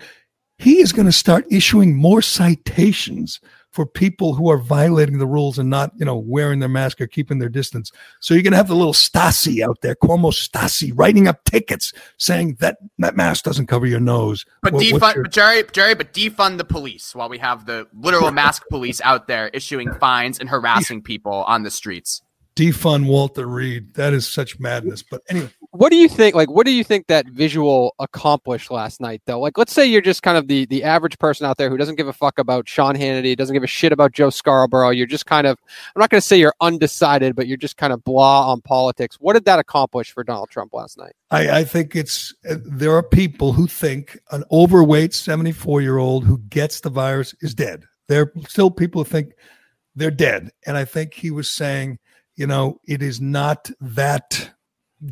C: he is going to start issuing more citations for people who are violating the rules and not, you know, wearing their mask or keeping their distance. So you're going to have the little Stasi out there, Cuomo Stasi, writing up tickets saying that that mask doesn't cover your nose.
E: But
C: What-
E: defund,
C: your-
E: but Gerry, Gerry, but defund the police while we have the literal mask police out there issuing fines and harassing people on the streets.
C: defund Walter Reed. That is such madness. But anyway,
D: What do you think? Like, what do you think that visual accomplished last night, though? Like, let's say you're just kind of the the average person out there who doesn't give a fuck about Sean Hannity, doesn't give a shit about Joe Scarborough. You're just kind of, I'm not going to say you're undecided, but you're just kind of blah on politics. What did that accomplish for Donald Trump last night?
C: I, I think it's uh, there are people who think an overweight 74 year old who gets the virus is dead. There are still people who think they're dead. And I think he was saying, you know, it is not that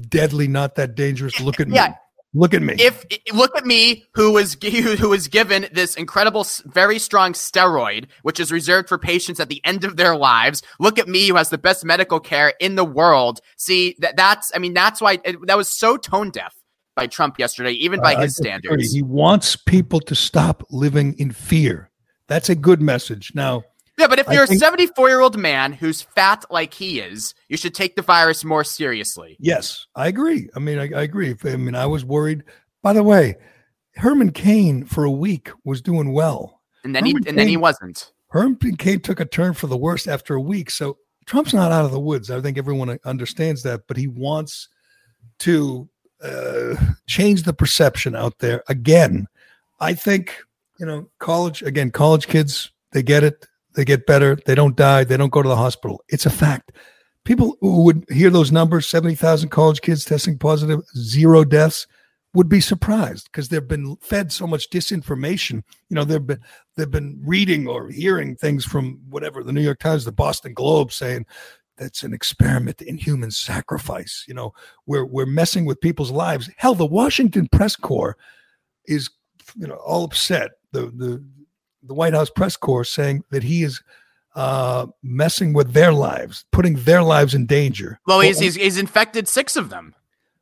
C: deadly, not that dangerous. Look at
E: Yeah.
C: me. Look at me.
E: If look at me, who was [LAUGHS] who was given this incredible, very strong steroid, which is reserved for patients at the end of their lives. Look at me, who has the best medical care in the world. See that that's, I mean, that's why it, that was so tone deaf by Trump yesterday, even by
C: I
E: his standards.
C: He wants people to stop living in fear. That's a good message. Now,
E: Yeah, but if you're a 74 year old man who's fat like he is, you should take the virus more seriously.
C: Yes, I agree. I mean, I, I agree. I mean, I was worried. By the way, Herman Cain for a week was doing well.
E: And then he and then he wasn't.
C: Herman Cain took a turn for the worst after a week. So Trump's not out of the woods. I think everyone understands that, but he wants to uh, change the perception out there again. I think you know, college again. College kids, they get it. They get better, they don't die, they don't go to the hospital. It's a fact. People who would hear those numbers 70,000 college kids testing positive, zero deaths would be surprised because they've been fed so much disinformation. You know, they've been they've been reading or hearing things from whatever the New York Times, the Boston Globe saying that's an experiment in human sacrifice. You know, we're we're messing with people's lives. Hell, the Washington press corps is you know all upset. The the the White House press corps saying that he is uh, messing with their lives, putting their lives in danger.
E: Well, he's, he's he's infected six of them.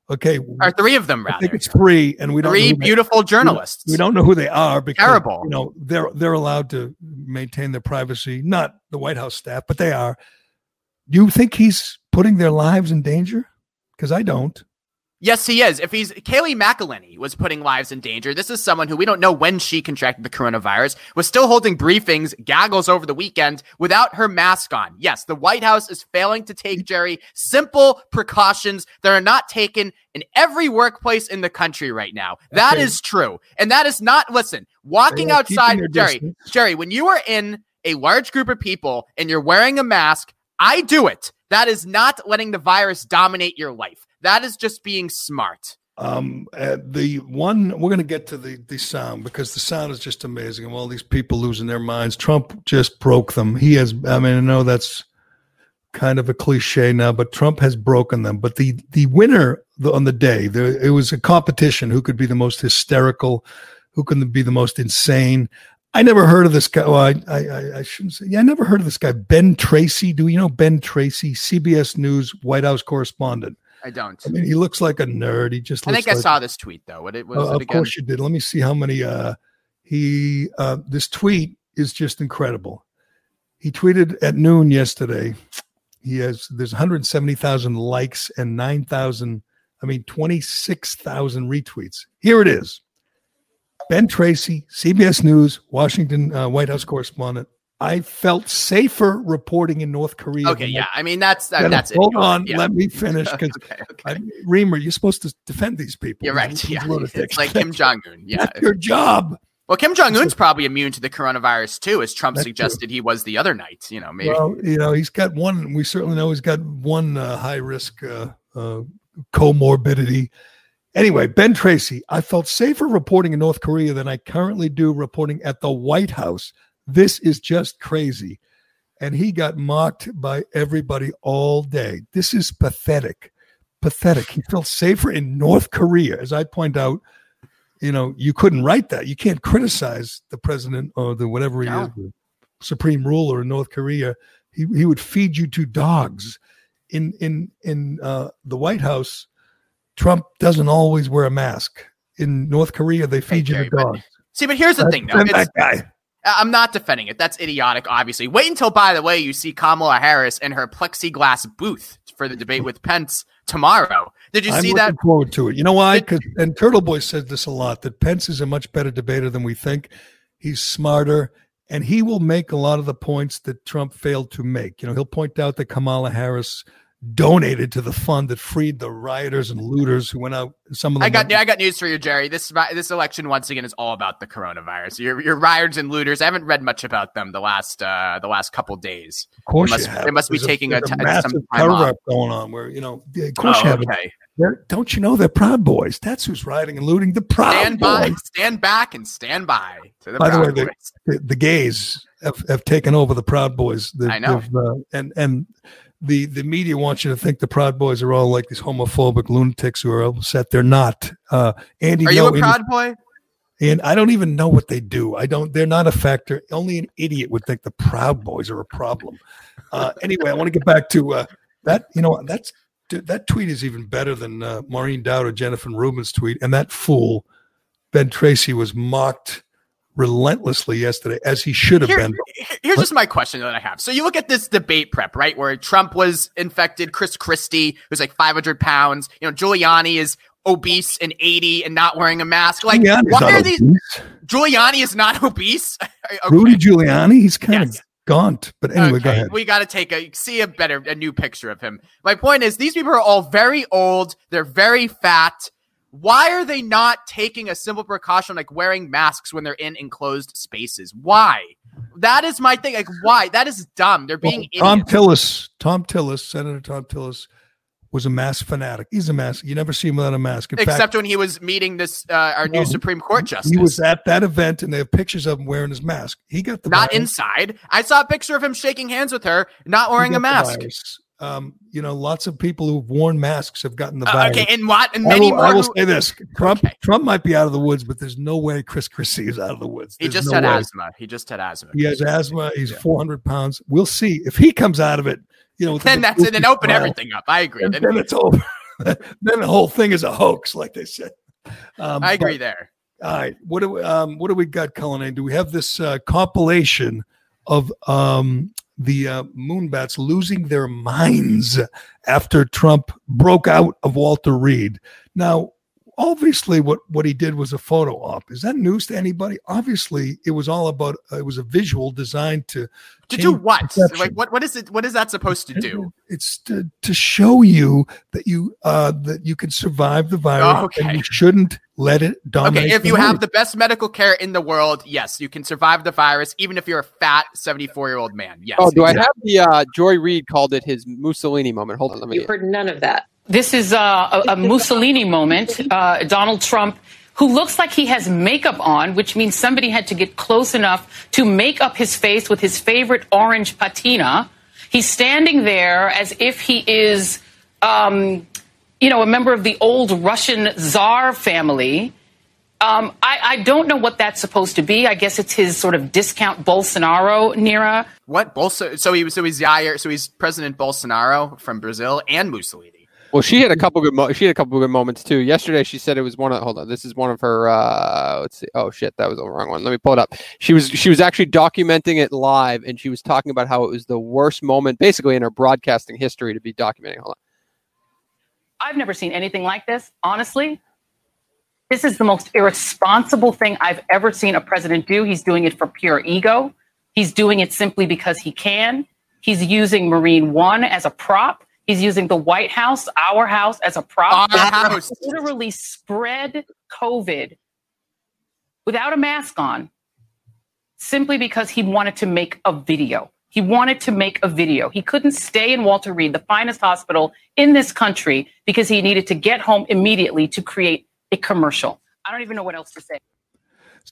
C: Okay,
E: or three of them rather.
C: I think it's three, and we don't
E: three beautiful
C: they,
E: journalists.
C: We, we, don't know who they are because
E: terrible.
C: You know, they're they're allowed to maintain their privacy. Not the White House staff, but they are. Do you think he's putting their lives in danger? Because I don't.
E: Yes, he is. If he's Kayleigh McEnany was putting lives in danger. This is someone who we don't know when she contracted the coronavirus, was still holding briefings, gaggles over the weekend without her mask on. Yes, the White House is failing to take, Gerry, simple precautions that are not taken in every workplace in the country right now. That
C: Okay.
E: is true. And that is not, listen, walking outside, Gerry,
C: distance.
E: Gerry, when you are in a large group of people and you're wearing a mask, I do it. That is not letting the virus dominate your life. That is just being smart.
C: Um, uh, the one we're going to get to the the sound because the sound is just amazing, and all these people losing their minds. Trump just broke them. He has. I mean, I know that's kind of a cliche now, but Trump has broken them. But the the winner on the day, it was a competition. Who could be the most hysterical? Who can be the most insane? I never heard of this guy. Well, I, I- I shouldn't say. Yeah, I never heard of this guy, Ben Tracy. Do you know Ben Tracy, CBS News White House correspondent?
E: I don't.
C: I mean, he looks like a nerd. He just.
E: I
C: Looks
E: think I saw this tweet though. What it was
C: Uh,
E: it
C: of
E: again?
C: course you did. Let me see how many. Uh, he uh, this tweet is just incredible. He tweeted at noon yesterday. He has there's 170,000 likes and 9,000. I mean 26,000 retweets. Here it is. Ben Tracy, CBS News, Washington uh, White House correspondent. I felt safer reporting in North Korea.
E: Okay, yeah. I mean that's that, that's it.
C: Hold on,
E: Yeah.
C: let me finish [LAUGHS] because
E: okay, okay.
C: Reamer, you're supposed to defend these people.
E: You're right.
C: These
E: Yeah, it's like Kim Jong Un. [LAUGHS] Yeah.
C: That's your job.
E: Well, Kim Jong Un's probably immune to the coronavirus too, as Trump
C: That's true.
E: suggested he was the other night. You know, maybe.
C: Well, you know, he's got one. We certainly know he's got one uh, high risk uh, uh, comorbidity. Anyway, Ben Tracy, I felt safer reporting in North Korea than I currently do reporting at the White House. This is just crazy. And he got mocked by everybody all day. This is pathetic. Pathetic. He felt safer in North Korea. As I point out, you know, you couldn't write that. You can't criticize the president or the whatever he
E: No.
C: is, the supreme ruler in North Korea. He, he would feed you to dogs. In in in uh, the White House, Trump doesn't always wear a mask. In North Korea, they feed you to dogs.
E: See, but here's the thing, though. It's-
C: that guy.
E: I'm not defending it. That's idiotic, obviously. Wait until, by the way, you see Kamala Harris in her plexiglass booth for the debate with Pence tomorrow. Did you
C: I'm
E: see that?
C: forward to it. You know why? Because and Turtle Boy says this a lot that Pence is a much better debater than we think. He's smarter, and he will make a lot of the points that Trump failed to make. You know, he'll point out that Kamala Harris donated to the fund that freed the rioters and looters who went out. Some of them
E: I got
C: went-
E: I got news for you, Gerry. This this election once again is all about the coronavirus. Your your rioters and looters. I haven't read much about them the last uh, the last couple days.
C: Of course,
E: They
C: you
E: must-
C: have.
E: they must be
C: There's
E: taking a ti- some
C: massive
E: time
C: cover
E: off.
C: going on. Where you know, of course, you
E: Oh,
C: have.
E: okay.
C: They're- Don't you know they're Proud Boys? That's who's rioting and looting. The Proud
E: Stand by,
C: Boys.
E: stand back, and stand by. To the
C: By the way, the- the, the gays have, have taken over the Proud Boys. The-
E: I know.
C: uh, and and the the media wants you to think the Proud Boys are all like these homophobic lunatics who are upset. They're not. Uh, Andy,
E: Are you
C: no,
E: a proud boy?
C: and I don't even know what they do. I don't. They're not a factor. Only an idiot would think the Proud Boys are a problem. Uh, anyway, I want to get back to uh, that. You know, that's that tweet is even better than uh, Maureen Dowd or Jennifer Rubin's tweet. And that fool Ben Tracy was mocked relentlessly yesterday, as he should have
E: Here-
C: been.
E: here- here's just my question that I have. So you look at this debate prep, right, where Trump was infected, Chris Christie, who's like 500 pounds. You know, Giuliani is obese and 80 and not wearing a mask. Like,
C: Giuliani's
E: why are these?
C: obese.
E: Giuliani is not [LAUGHS] obese. [LAUGHS] Okay.
C: Rudy Giuliani, he's kind
E: Yes.
C: of gaunt. But anyway, go
E: Okay,
C: ahead.
E: We got to take a see a better a new picture of him. My point is these people are all very old. They're very fat. Why are they not taking a simple precaution like wearing masks when they're in enclosed spaces? Why? That is my thing. Like, why? That is dumb. They're being
C: Well, Tom. Tillis, Thom Tillis, Senator Thom Tillis, was a mask fanatic. He's a mask. You never see him without a mask. In
E: Except
C: fact,
E: when he was meeting this, uh, our
C: No,
E: new Supreme Court justice.
C: he was at that event, and they have pictures of him wearing his mask. He got the
E: not
C: virus.
E: inside. I saw a picture of him shaking hands with her, not wearing a mask.
C: Um, you know, lots of people who've worn masks have gotten the
E: Uh,
C: virus.
E: okay, and what? And
C: I
E: many
C: will,
E: more.
C: I will
E: who-
C: say this: Trump,
E: Okay.
C: Trump might be out of the woods, but there's no way Chris Christie is out of the woods.
E: he just
C: no
E: had
C: way.
E: asthma. He just had asthma.
C: He has asthma. He's 400 pounds. We'll see if he comes out of it. You know,
E: Then
C: the
E: that's it. Then open
C: smile,
E: everything up. I agree.
C: And
E: Then,
C: then it's over. [LAUGHS] then the whole thing is a hoax, like they said. Um,
E: I agree
C: but-
E: there.
C: all right. What do we, um, what do we got, Cullinane? Do we have this uh, compilation of um, the uh, Moonbats losing their minds after Trump broke out of Walter Reed? Now, obviously, what what he did was a photo op. Is that news to anybody? Obviously, it was all about. Uh, it was a visual designed to
E: To do what?
C: perception.
E: Like what? What is it? What is that supposed to do? [LAUGHS]
C: It's to, to show you that you uh, that you can survive the virus
E: Okay.
C: and you shouldn't let it dominate.
E: Okay, if
C: the
E: you have the best medical care in the world, yes, you can survive the virus, even if you're a fat seventy-four-year-old man. Yes.
D: Oh, do I have the uh, Joy Reid called it his Mussolini moment? Hold on, let me.
G: You heard none of that.
H: This is uh, a, a Mussolini moment. Uh, Donald Trump, who looks like he has makeup on, which means somebody had to get close enough to make up his face with his favorite orange patina. He's standing there as if he is, um, you know, a member of the old Russian czar family. Um, I, I don't know what that's supposed to be. I guess it's his sort of discount Bolsonaro Nira.
E: What Bolso? So he was. So he's Jair. So he's President Bolsonaro from Brazil and Mussolini.
D: Well, she had a couple good. Mo- she had a couple good moments too. Yesterday, she said it was one of. Hold on, this is one of her. Uh, let's see. Oh shit, that was the wrong one. Let me pull it up. She was she was actually documenting it live, and she was talking about how it was the worst moment, basically in her broadcasting history, to be documenting. Hold on.
H: I've never seen anything like this, honestly. This is the most irresponsible thing I've ever seen a president do. He's doing it for pure ego. He's doing it simply because he can. He's using Marine One as a prop. He's using the White House, our house, as a prop.
E: Our house.
H: Literally spread COVID without a mask on simply because he wanted to make a video. He wanted to make a video. He couldn't stay in Walter Reed, the finest hospital in this country, because he needed to get home immediately to create a commercial. I don't even know what else to say.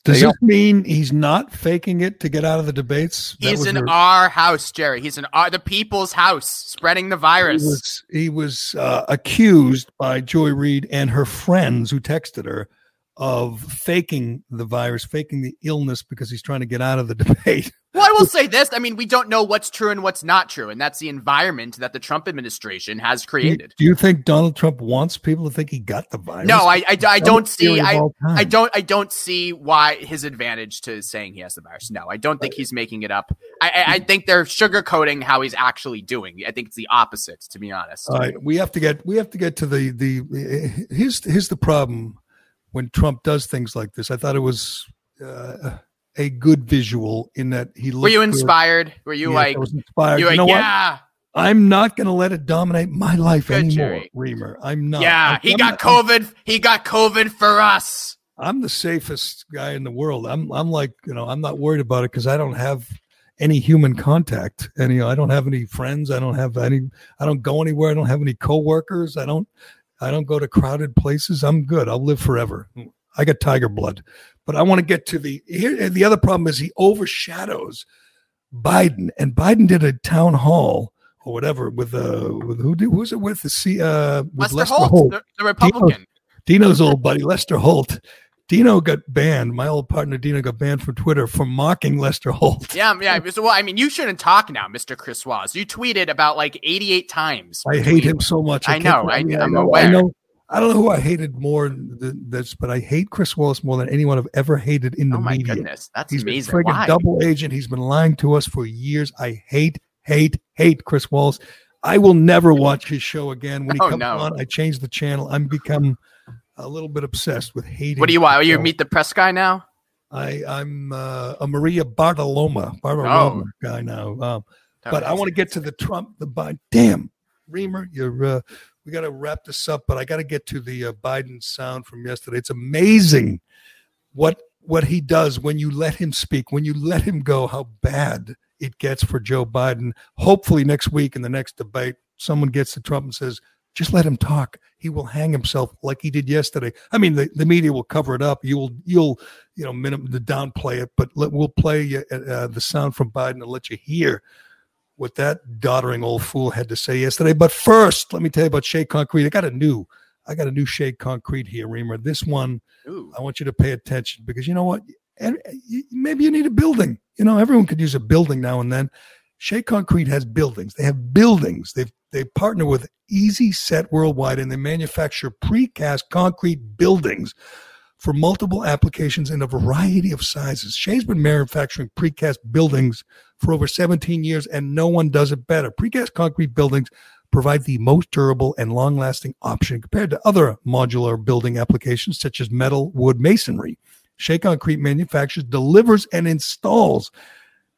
C: Does
D: There
C: this mean he's not faking it to get out of the debates? That
E: He's in
C: her-
E: our house, Gerry. He's in our, the people's house, spreading the
C: he
E: virus.
C: was, he was uh, accused by Joy Reid and her friends who texted her of faking the virus, faking the illness because he's trying to get out of the [LAUGHS] debate.
E: Well, I will say this. I mean, we don't know what's true and what's not true, and that's the environment that the Trump administration has
C: Do you,
E: created.
C: do you think Donald Trump wants people to think he got the virus?
E: No, I, I, I don't see. I. I don't. I don't see why his advantage to saying he has the virus. No, I don't think he's making it up. I, I, I think they're sugarcoating how he's actually doing. I think it's the opposite, to be honest.
C: All right, we have to get we have to get to the the here's here's the problem when Trump does things like this. I thought it was uh, a good visual in that he
E: Were you
C: looked good.
E: inspired? Were you
C: Yes,
E: like?
C: I was inspired.
E: You
C: You
E: like?
C: know what?
E: yeah,
C: I'm not going to let it dominate my life
E: Good,
C: anymore,
E: Gerry.
C: Reimer. I'm not.
E: yeah.
C: I'm-
E: He
C: I'm
E: got
C: not- I'm-
E: COVID. He got COVID for us.
C: I'm the safest guy in the world. I'm I'm like you know I'm not worried about it because I don't have any human contact. And you know I don't have any friends. I don't have any. I don't go anywhere. I don't have any coworkers. I don't. I don't go to crowded places. I'm good. I'll live forever. I got tiger blood. But I want to get to the here. The other problem is he overshadows Biden, and Biden did a town hall or whatever with uh with who did who was it with the C uh with
E: Lester, Holt, The, the Republican.
C: Dino's old buddy, Lester Holt. Dino got banned. My old partner Dino got banned from Twitter for mocking Lester Holt.
E: Yeah, yeah. Well, I mean, you shouldn't talk now, Mr. Chris Waz. You tweeted about like 88 times.
C: I hate him so much.
E: I
C: can't-
E: know, I, I'm
C: know,
E: aware.
C: I know. I don't know who I hated more than this, but I hate Chris Wallace more than anyone I've ever hated in the
E: Oh my
C: media.
E: goodness, that's
C: He's
E: amazing.
C: friggin'
E: Why?
C: double agent. He's been lying to us for years. I hate, hate, hate Chris Wallace. I will never watch his show again. When he
E: Oh,
C: comes
E: no.
C: on, I change the channel. I'm become a little bit obsessed with hating.
E: What do you want? Are you meet the press guy now?
C: I, I'm uh, a Maria Bartiromo, Bartiromo guy now. Um, but I want to get to the Trump, the Biden. Damn, Reimer, you're. Uh, we got to wrap this up, but I got to get to the uh, Biden sound from yesterday. It's amazing what what he does when you let him speak, when you let him go, how bad it gets for Joe Biden. Hopefully, next week in the next debate, someone gets to Trump and says, just let him talk. He will hang himself like he did yesterday. I mean, the, the media will cover it up. You will, you'll, you know, minimum the downplay it, but let, we'll play uh, uh, the sound from Biden and let you hear what that doddering old fool had to say yesterday. But first, let me tell you about Shea Concrete. I got a new, I got a new Shea Concrete here, Reimer. This one, Ooh. I want you to pay attention because you know what? And uh, maybe you need a building. You know, everyone could use a building now and then. Shea Concrete has buildings. They have buildings. They've they partner with Easi-Set Worldwide and they manufacture precast concrete buildings for multiple applications in a variety of sizes. Shea's been manufacturing precast buildings for over 17 years and no one does it better. Precast concrete buildings provide the most durable and long lasting option compared to other modular building applications such as metal, wood, masonry. Shea Concrete manufactures, delivers, and installs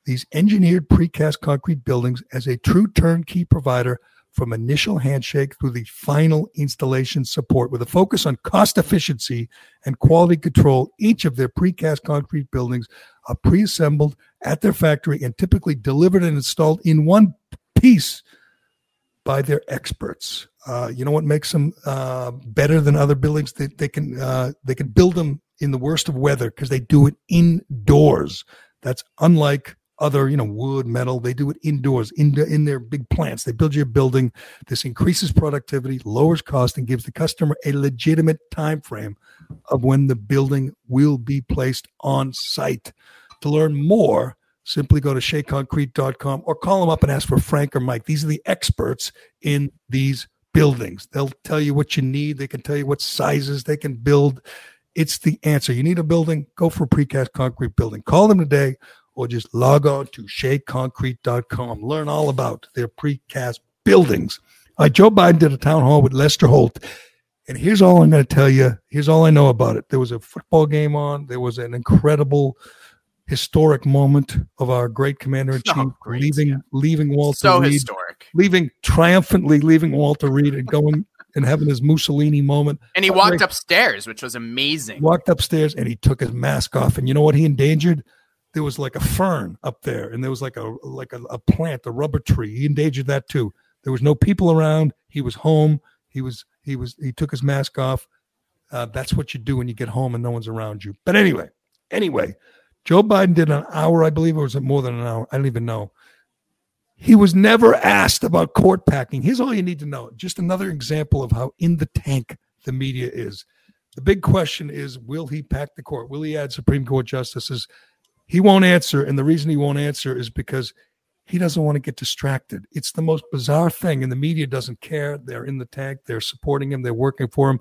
C: these engineered precast concrete buildings as a true turnkey provider from initial handshake through the final installation support with a focus on cost efficiency and quality control. Each of their precast concrete buildings are pre-assembled at their factory and typically delivered and installed in one piece by their experts. Uh, you know what makes them uh, better than other buildings? They, they can uh, they can build them in the worst of weather because they do it indoors. That's unlike other, you know, wood, metal. They do it indoors, in, in their big plants. They build your building. This increases productivity, lowers cost, and gives the customer a legitimate time frame of when the building will be placed on site. To learn more, simply go to sheaconcrete.com or call them up and ask for Frank or Mike. These are the experts in these buildings. They'll tell you what you need. They can tell you what sizes they can build. It's the answer. You need a building, go for a precast concrete building. Call them today or just log on to sheaconcrete.com. Learn all about their precast buildings. Right, Joe Biden did a town hall with Lester Holt. And here's all I'm going to tell you. Here's all I know about it. There was a football game on. There was an incredible, historic moment of our great commander in chief oh, leaving, yeah. leaving Walter Reed.
E: so
C: Reed,
E: historic,
C: leaving triumphantly, leaving Walter Reed and going and having his Mussolini moment.
E: And he walked upstairs, which was amazing.
C: Walked upstairs and he took his mask off. And you know what he endangered? There was like a fern up there and there was like a like a, a, plant a rubber tree. He endangered that too. There was no people around. He was home. He was he was he took his mask off. Uh, that's what you do when you get home and no one's around you. But anyway anyway joe biden did an hour i believe or was it more than an hour i don't even know. He was never asked about court packing. Here's all you need to know. Just another example of how in the tank the media is. The big question is will he pack the court? Will he add supreme court justices he won't answer. And the reason he won't answer is because he doesn't want to get distracted. It's the most bizarre thing. And the media doesn't care. They're in the tank, they're supporting him, they're working for him.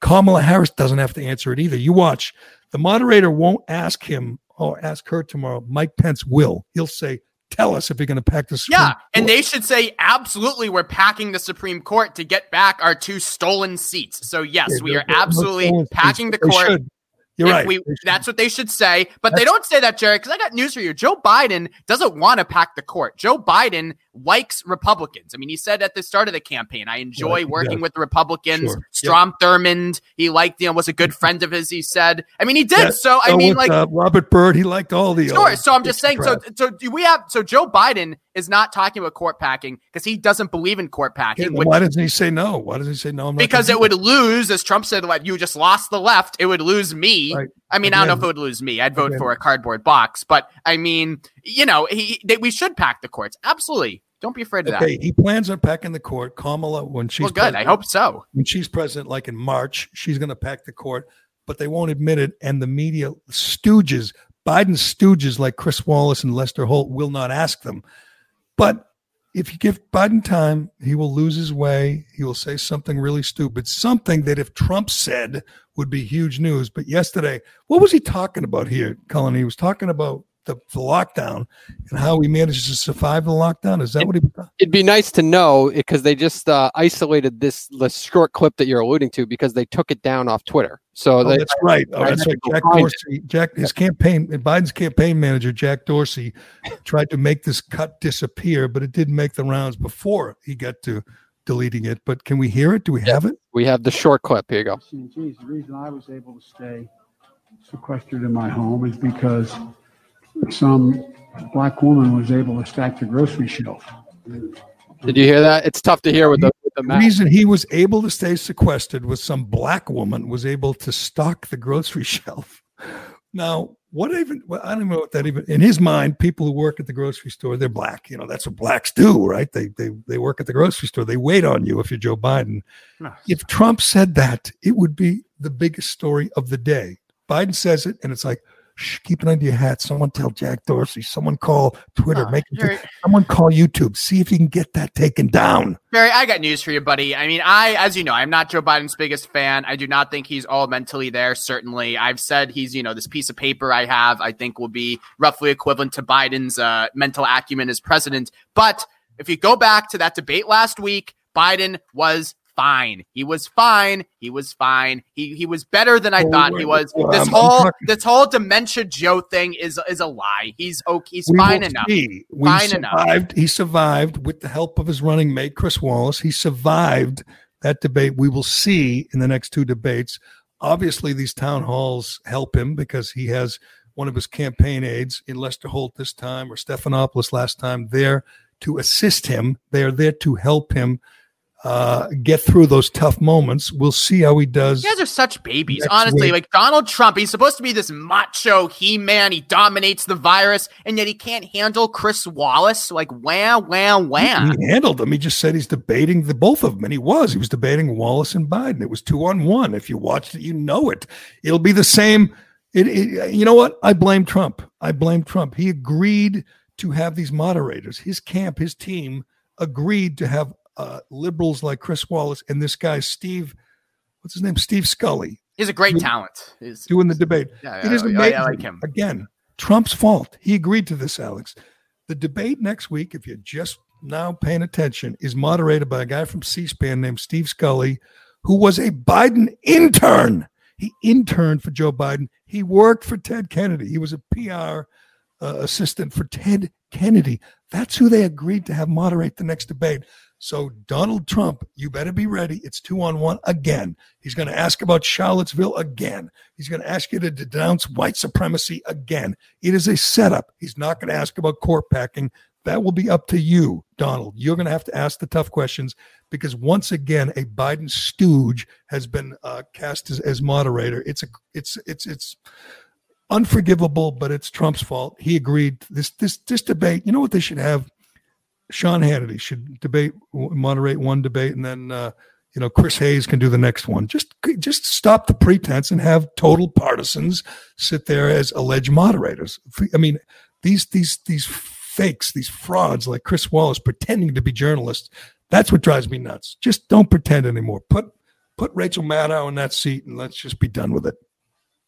C: Kamala Harris doesn't have to answer it either. You watch. The moderator won't ask him or ask her tomorrow. Mike Pence will. He'll say, Tell us if you're going to pack the Supreme
E: Yeah,
C: Court.
E: and they should say, absolutely, we're packing the Supreme Court to get back our two stolen seats. So, yes, yeah, we are absolutely packing the court. Should.
C: You're right.
E: We, that's what they should say. But that's, they don't say that, Gerry, because I got news for you. Joe Biden doesn't want to pack the court. Joe Biden likes Republicans. I mean, he said at the start of the campaign, I enjoy right, working yeah. with the Republicans. Sure. Strom yep. Thurmond, he liked, you know, was a good friend of his, he said. I mean, he did. Yeah. So, I mean, with, like
C: uh, Robert Byrd, he liked all the.
E: Sure. so I'm just saying, so, so do we have, so Joe Biden is not talking about court packing because he doesn't believe in court packing.
C: Yeah, which, why doesn't he say no? Why does he say no?
E: because it would lose, as Trump said, like, you just lost the left. It would lose me. Right. I mean, Again. I don't know if it would lose me. I'd vote Again. for a cardboard box. But I mean, you know, he, they, we should pack the courts. Absolutely. Don't be afraid of okay, that. Okay,
C: he plans on packing the court. Kamala, when she's
E: well, good. I hope so.
C: When she's president, like in March, she's going to pack the court, but they won't admit it. And the media stooges, Biden stooges like Chris Wallace and Lester Holt, will not ask them. But if you give Biden time, he will lose his way. He will say something really stupid, something that if Trump said would be huge news. But yesterday, what was he talking about here, Cullen? He was talking about the, the, lockdown and how he managed to survive the lockdown? Is that it, what he?
D: It'd be nice to know because they just uh, isolated this, this short clip that you're alluding to because they took it down off Twitter. So
C: oh,
D: they,
C: that's right. Oh, that's right. Jack Dorsey, Jack, his campaign, Biden's campaign manager, Jack Dorsey, tried to make this cut disappear, but it didn't make the rounds before he got to deleting it, but can we hear it? Do we have it?
D: We have the short clip. Here you go.
G: geez, the reason I was able to stay sequestered in my home is because some black woman was able to stack the grocery shelf.
D: Did you hear that? It's tough to hear with the, with the
C: The reason he was able to stay sequestered was some black woman was able to stock the grocery [LAUGHS] shelf. Now, what even? Well, I don't even know what that even. In his mind, people who work at the grocery store, they're black. You know, that's what blacks do, right? They they they work at the grocery store. They wait on you if you're Joe Biden. If Trump said that, it would be the biggest story of the day. Biden says it, and it's like, shh, keep it under your hat. Someone tell Jack Dorsey. Someone call Twitter.
E: Oh,
C: make it,
E: Gerry-
C: someone call YouTube. See if you can get that taken down.
E: Barry, I got news for you, buddy. I mean, I, as you know, I'm not Joe Biden's biggest fan. I do not think he's all mentally there. Certainly, I've said he's, you know, this piece of paper I have, I think will be roughly equivalent to Biden's uh, mental acumen as president. But if you go back to that debate last week, Biden was fine. He was fine. He was fine. He he was better than I
C: Oh,
E: thought he was.
C: well,
E: This
C: I'm- I'm
E: whole this whole dementia Joe thing is is a lie. He's okay. He's fine enough. Fine enough.
C: survived. He survived with the help of his running mate, Chris Wallace. He survived that debate. We will see in the next two debates. Obviously, these town halls help him because he has one of his campaign aides in Lester Holt this time or Stephanopoulos last time there to assist him. They are there to help him uh, get through those tough moments. We'll see how he does.
E: You guys are such babies. Honestly,
C: week.
E: like Donald Trump, he's supposed to be this macho he man. He dominates the virus, and yet he can't handle Chris Wallace. Like, wham, wham, wham.
C: He handled them. He just said he's debating the both of them, and he was. He was debating Wallace and Biden. It was two on one. If you watched it, you know it. It'll be the same. It, it, you know what? I blame Trump. I blame Trump. He agreed to have these moderators. His camp, his team agreed to have uh, liberals like Chris Wallace and this guy Steve. What's his name? Steve Scully
E: He's a great
C: You-
E: talent. He's-
C: doing the debate.
E: Yeah,
C: it is
E: I- I- I like him.
C: Again, Trump's fault. He agreed to this, Alex. The debate next week, if you're just now paying attention, is moderated by a guy from C-SPAN named Steve Scully, who was a Biden intern. He interned for Joe Biden. He worked for Ted Kennedy. He was a PR uh, assistant for Ted Kennedy. That's who they agreed to have moderate the next debate. So Donald Trump, you better be ready. It's two on one again. He's going to ask about Charlottesville again. He's going to ask you to denounce white supremacy again. It is a setup. He's not going to ask about court packing. That will be up to you, Donald. You're going to have to ask the tough questions because once again, a Biden stooge has been uh, cast as, as moderator. It's a, it's, it's, it's unforgivable, but it's Trump's fault. He agreed. This, this, this debate. You know what they should have? Sean Hannity should debate, moderate one debate, and then uh, you know Chris Hayes can do the next one. Just, just stop the pretense and have total partisans sit there as alleged moderators. I mean, these, these, these fakes, these frauds like Chris Wallace pretending to be journalists. That's what drives me nuts. Just don't pretend anymore. Put, put Rachel Maddow in that seat, and let's just be done with it.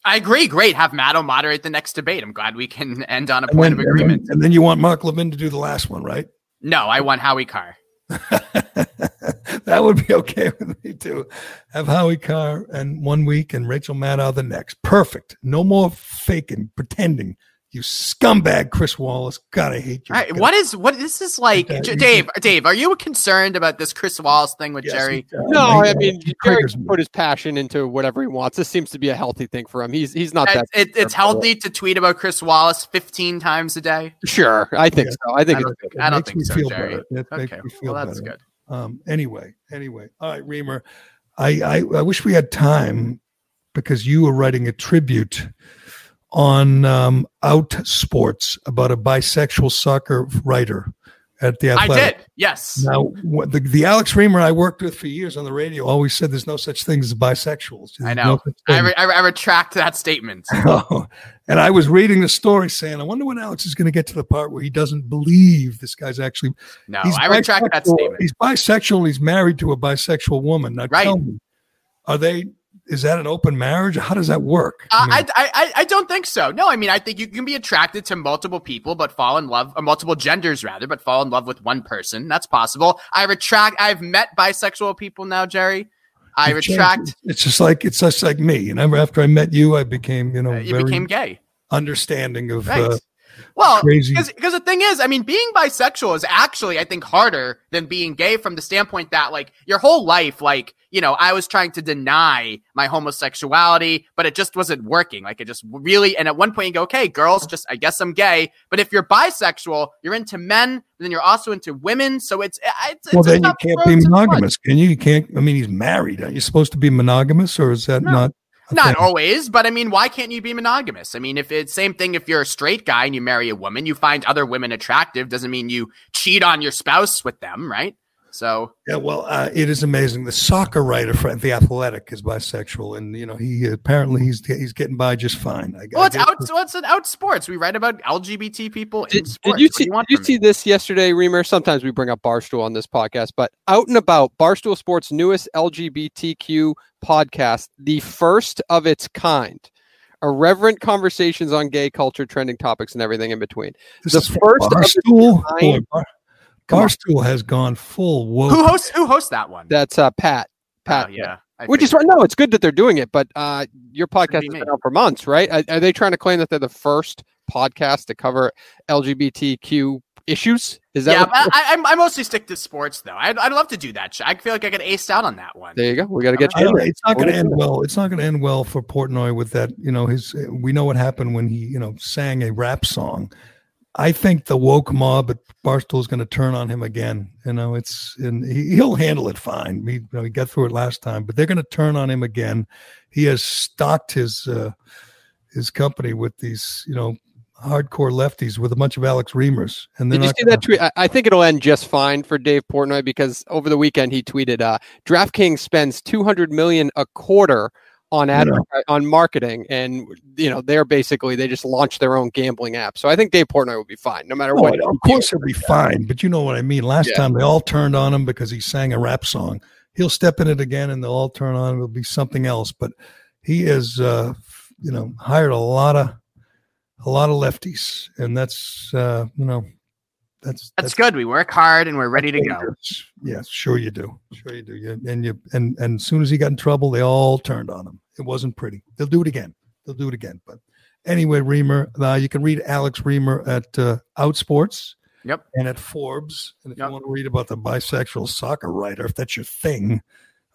E: I agree. Great. Have Maddow moderate the next debate. I'm glad we can end on a point
C: then,
E: of
C: and then-
E: agreement.
C: and then you want Mark Levin to do the last one, right?
E: No, I want Howie Carr. [LAUGHS]
C: that would be okay with me too. Have Howie Carr and one week and Rachel Maddow the next. Perfect. No more faking, pretending. You scumbag, Chris Wallace. God, I hate you.
E: All right. What is what? This is like,
C: Okay,
E: J-
C: you-
E: Dave. Dave, are you concerned about this Chris Wallace thing with
C: Yes, Gerry? uh,
D: No, I mean
C: Gerry
D: can put his passion into whatever he wants. This seems to be a healthy thing for him. He's he's not that.
E: It, it, it's healthy to tweet about Chris Wallace 15 times a day.
D: Sure, I think
C: Yeah.
D: so. I think
E: I
D: it's
E: don't,
D: good.
C: It
E: I don't
C: makes
E: think
C: me
E: so,
C: feel
E: Gerry.
C: better. It makes
E: Okay,
C: me feel
E: well that's
C: better.
E: good.
C: Um, anyway, anyway. All right, Reimer. I, I I wish we had time because you were writing a tribute on um, Out Sports about a bisexual soccer writer at the Athletic.
E: I did. Yes.
C: Now, what the, the Alex Reimer I worked with for years on the radio always said there's no such thing as bisexuals.
E: I know.
C: no
E: I, re- I, re- I retract that statement. [LAUGHS]
C: Oh, and I was reading the story saying, I wonder when Alex is going to get to the part where he doesn't believe this guy's actually.
E: No,
C: he's
E: I retract that statement.
C: He's bisexual. and He's married to a bisexual woman. Now,
E: Right.
C: tell me, are they? Is that an open marriage? How does that work?
E: Uh,
C: I mean,
E: I, I, I don't think so. No, I mean, I think you can be attracted to multiple people, but fall in love, or multiple genders rather, but fall in love with one person. That's possible. I retract. I've met bisexual people now, Gerry. I retract.
C: It's just like it's just like me. And after I met you, I became you know
E: Uh, you
C: very
E: became gay.
C: understanding of
E: Right.
C: uh,
E: Well, because the thing is, I mean, being bisexual is actually, I think, harder than being gay from the standpoint that, like, your whole life, like, you know, I was trying to deny my homosexuality, but it just wasn't working. Like, it just really, and at one point you go, okay, girls, just, I guess I'm gay. But if you're bisexual, you're into men, then you're also into women. So it's, it's,
C: well,
E: it's
C: then you can't be monogamous, can you? You can't. I mean, he's married. Are you supposed to be monogamous, or is that
E: No.
C: not?
E: Not always, but I mean, why can't you be monogamous? I mean, if it's same thing, if you're a straight guy and you marry a woman, you find other women attractive, doesn't mean you cheat on your spouse with them, right? So,
C: Yeah, well, uh, it is amazing. The soccer writer for the Athletic is bisexual, and you know he apparently he's he's getting by just fine. I,
E: well,
C: I
E: it's
C: guess-
E: out. Well, it's an out sports. We write about LGBT people in
D: Did,
E: sports.
D: did you
E: What do
D: see?
E: want
D: did you
E: from
D: see this yesterday, Reimer? Sometimes we bring up Barstool on this podcast, but out and about, Barstool Sports' newest LGBTQ podcast, the first of its kind, irreverent conversations on gay culture, trending topics, and everything in between.
C: This
D: the
C: is from
D: first of its
C: Barstool.
D: kind-
C: Boy, Bar-
D: Come on.
C: Barstool has gone full woke.
E: Who hosts? Who hosts that one?
D: That's uh, Pat. Pat.
E: Oh, yeah. I
D: Which is
E: figured.
D: no, it's good that they're doing it, but uh, your podcast
E: be
D: has been out for months, right? Are, are they trying to claim that they're the first podcast to cover LGBTQ issues? Is that
E: Yeah, I, I, I mostly stick to sports though. I'd, I'd love to do that. I feel like I get aced out on that one.
D: there you go. We got to get
C: I
D: you.
C: don't
D: in
C: know,
D: there.
C: it's not going to end well. It's not going to end well for Portnoy with that. You know, his. We know what happened when he, you know, sang a rap song. I think the woke mob at Barstool is going to turn on him again. You know, it's and he, he'll handle it fine. We, you know, he got through it last time, but they're going to turn on him again. He has stocked his uh, his company with these, you know, hardcore lefties with a bunch of Alex Reimers, and
D: Did you see
C: gonna-
D: that tweet? I, I think it'll end just fine for Dave Portnoy because over the weekend he tweeted, uh, "DraftKings spends two hundred million a quarter on ad
C: know.
D: on marketing, and you know they're basically they just launched their own gambling app. So I think Dave Portnoy will be fine no matter
C: No,
D: what.
C: of course he'll be fine, but you know what I mean. Last
D: Yeah.
C: time they all turned on him because he sang a rap song. He'll step in it again, and they'll all turn on. It'll be something else. But he has, uh, you know, hired a lot of a lot of lefties, and that's uh, you know, that's
E: That's good. We work hard and we're ready to go.
C: dangerous. Yes, sure you do. Sure you do. You, and you and and as soon as he got in trouble, they all turned on him. It wasn't pretty. They'll do it again. They'll do it again. But anyway, Reimer, uh, you can read Alex Reimer at uh, Outsports
E: Yep.
C: and at Forbes. And if
E: Yep.
C: you want to read about the bisexual soccer writer, if that's your thing,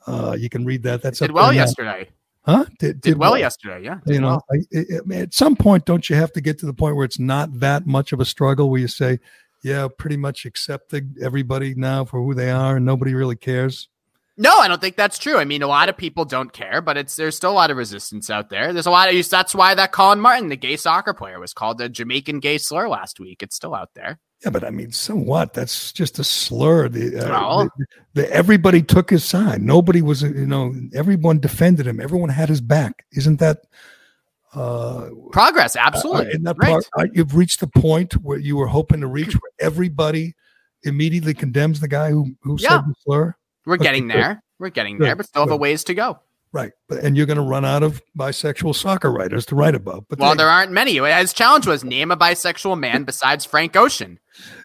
C: uh, you can read that. That's
E: Did
C: up
E: well
C: there now.
E: yesterday.
C: Huh? Did,
E: Did well yesterday. Yeah.
C: You know,
E: well.
C: I, I, I mean, at some point, don't you have to get to the point where it's not that much of a struggle where you say, yeah, pretty much accepted everybody now for who they are and nobody really cares?
E: No, I don't think that's true. I mean, a lot of people don't care, but it's there's still a lot of resistance out there. There's a lot of use that's why that Collin Martin, the gay soccer player, was called a Jamaican gay slur last week. It's still out there.
C: Yeah, but I mean, so what? That's just a slur. The, uh, the, the- everybody took his side. Nobody was, you know, everyone defended him. Everyone had his back. Isn't that? Uh,
E: Progress,
C: uh,
E: absolutely.
C: in that
E: right.
C: part, uh, you've reached the point where you were hoping to reach, where everybody immediately condemns the guy who who
E: Yeah.
C: said the slur.
E: We're getting there. We're getting there, but still have a ways to go.
C: Right, but and you're going to run out of bisexual soccer writers to write about. But
E: Well,
C: they-
E: there aren't many. His challenge was name a bisexual man [LAUGHS] besides Frank Ocean.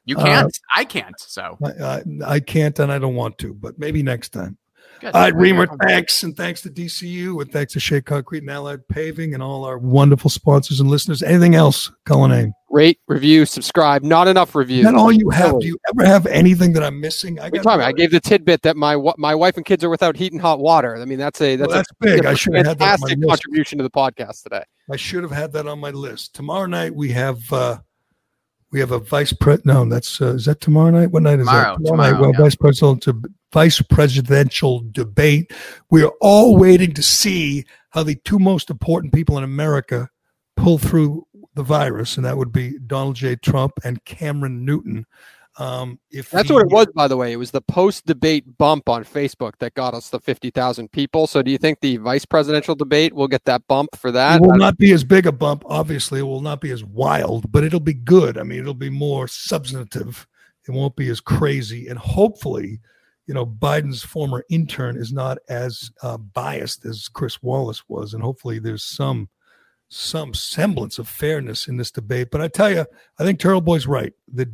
E: You
C: Uh,
E: can't. I can't. So
C: I, I, I can't and I don't want to, but maybe next time.
E: Good.
C: All right, Reimer, thanks. And thanks to DCU and thanks to Shea Concrete and Allied Paving and all our wonderful sponsors and listeners. Anything else, Cullinane?
D: Rate, review, subscribe. Not enough reviews.
C: Is that all you have? Do you ever have anything that I'm missing? I
D: What are you talking? I gave the tidbit that my my wife and kids are without heat and hot water. I mean, that's a
C: Well,
D: that's,
C: that's
D: a
C: big. I should have had that on my
D: fantastic
C: list.
D: contribution to the podcast today.
C: I should have had that on my list. Tomorrow night we have uh we have a vice pres. No, that's uh, is that tomorrow night? What night is
E: Tomorrow,
C: that? night.
E: tomorrow,
C: Well,
E: yeah.
C: vice presidential vice presidential debate. We are all waiting to see how the two most important people in America pull through the virus, and that would be Donald J. Trump and Cameron Newton. Um, if
D: That's
C: the-
D: what it was, by the way. It was the post debate bump on Facebook that got us the 50,000 people. So do you think the vice presidential debate will get that bump for that?
C: It will not be as big a bump. Obviously, it will not be as wild, but it'll be good. I mean, it'll be more substantive. It won't be as crazy, and hopefully, you know, Biden's former intern is not as uh, biased as Chris Wallace was, and hopefully, there's some some semblance of fairness in this debate. But I tell you, I think Turtle Boy's right that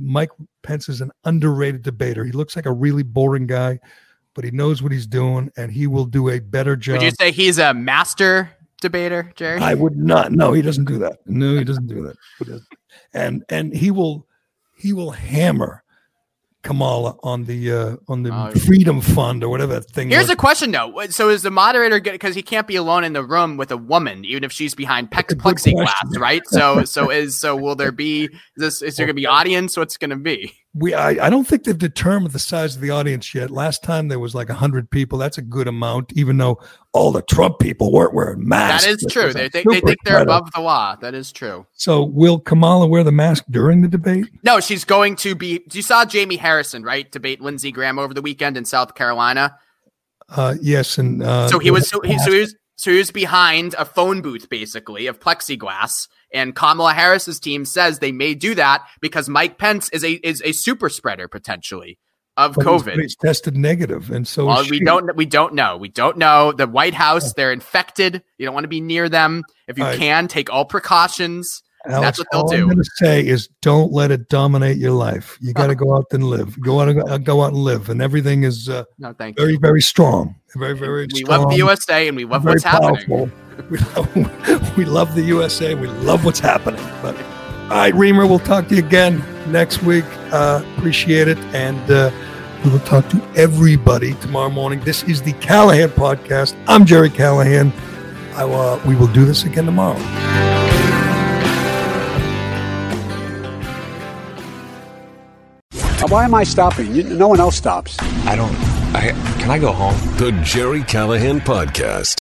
C: Mike Pence is an underrated debater. He looks like a really boring guy, but he knows what he's doing, and he will do a better job.
E: Would you say he's a master debater, Gerry?
C: I would not. No, he doesn't do that. No, he doesn't do that. He doesn't. And and he will he will hammer Kamala on the uh, on the
E: Oh,
C: Freedom Fund or whatever that thing.
E: Here's
C: was.
E: a question though. So is the moderator good because he can't be alone in the room with a woman, even if she's behind pex- plexiglass, right? So so is so will there be this? Is there going to be [LAUGHS] audience? What's going to be?
C: We I, I don't think they've determined the size of the audience yet. Last time there was like hundred people. That's a good amount, even though all the Trump people weren't wearing masks.
E: That is true. They think they think they're above the law. That is true.
C: So will Kamala wear the mask during the debate?
E: No, she's going to be. You saw Jamie Harrison, right? Debate Lindsey Graham over the weekend in South Carolina.
C: Uh, yes, and uh,
E: so he was so he, so he was so he was behind a phone booth basically of plexiglass and Kamala Harris's team says they may do that because Mike Pence is a is a super spreader potentially of
C: but
E: COVID.
C: He's tested negative, and so
E: well, we
C: she.
E: don't we don't know. We don't know. The White House, they're infected. You don't want to be near them. If you
C: right.
E: can, take all precautions.
C: Alex,
E: That's what they'll
C: all I'm
E: do.
C: going to say is don't let it dominate your life. You got to [LAUGHS] go out and live. Go out and uh, go out and live, and everything is uh,
E: No, thank
C: very,
E: you.
C: very strong. Very, very
E: We
C: strong.
E: love the USA and we love
C: very
E: what's happening.
C: powerful. We love, [LAUGHS] we love the USA. And we love what's happening. But all right, Reimer, we'll talk to you again next week. Uh, appreciate it, and uh, we will talk to everybody tomorrow morning. This is the Callahan podcast. I'm Gerry Callahan. I, uh, we will do this again tomorrow.
I: Uh, why am I stopping? You, no one else stops.
A: I don't. I can I go home? The Gerry Callahan Podcast.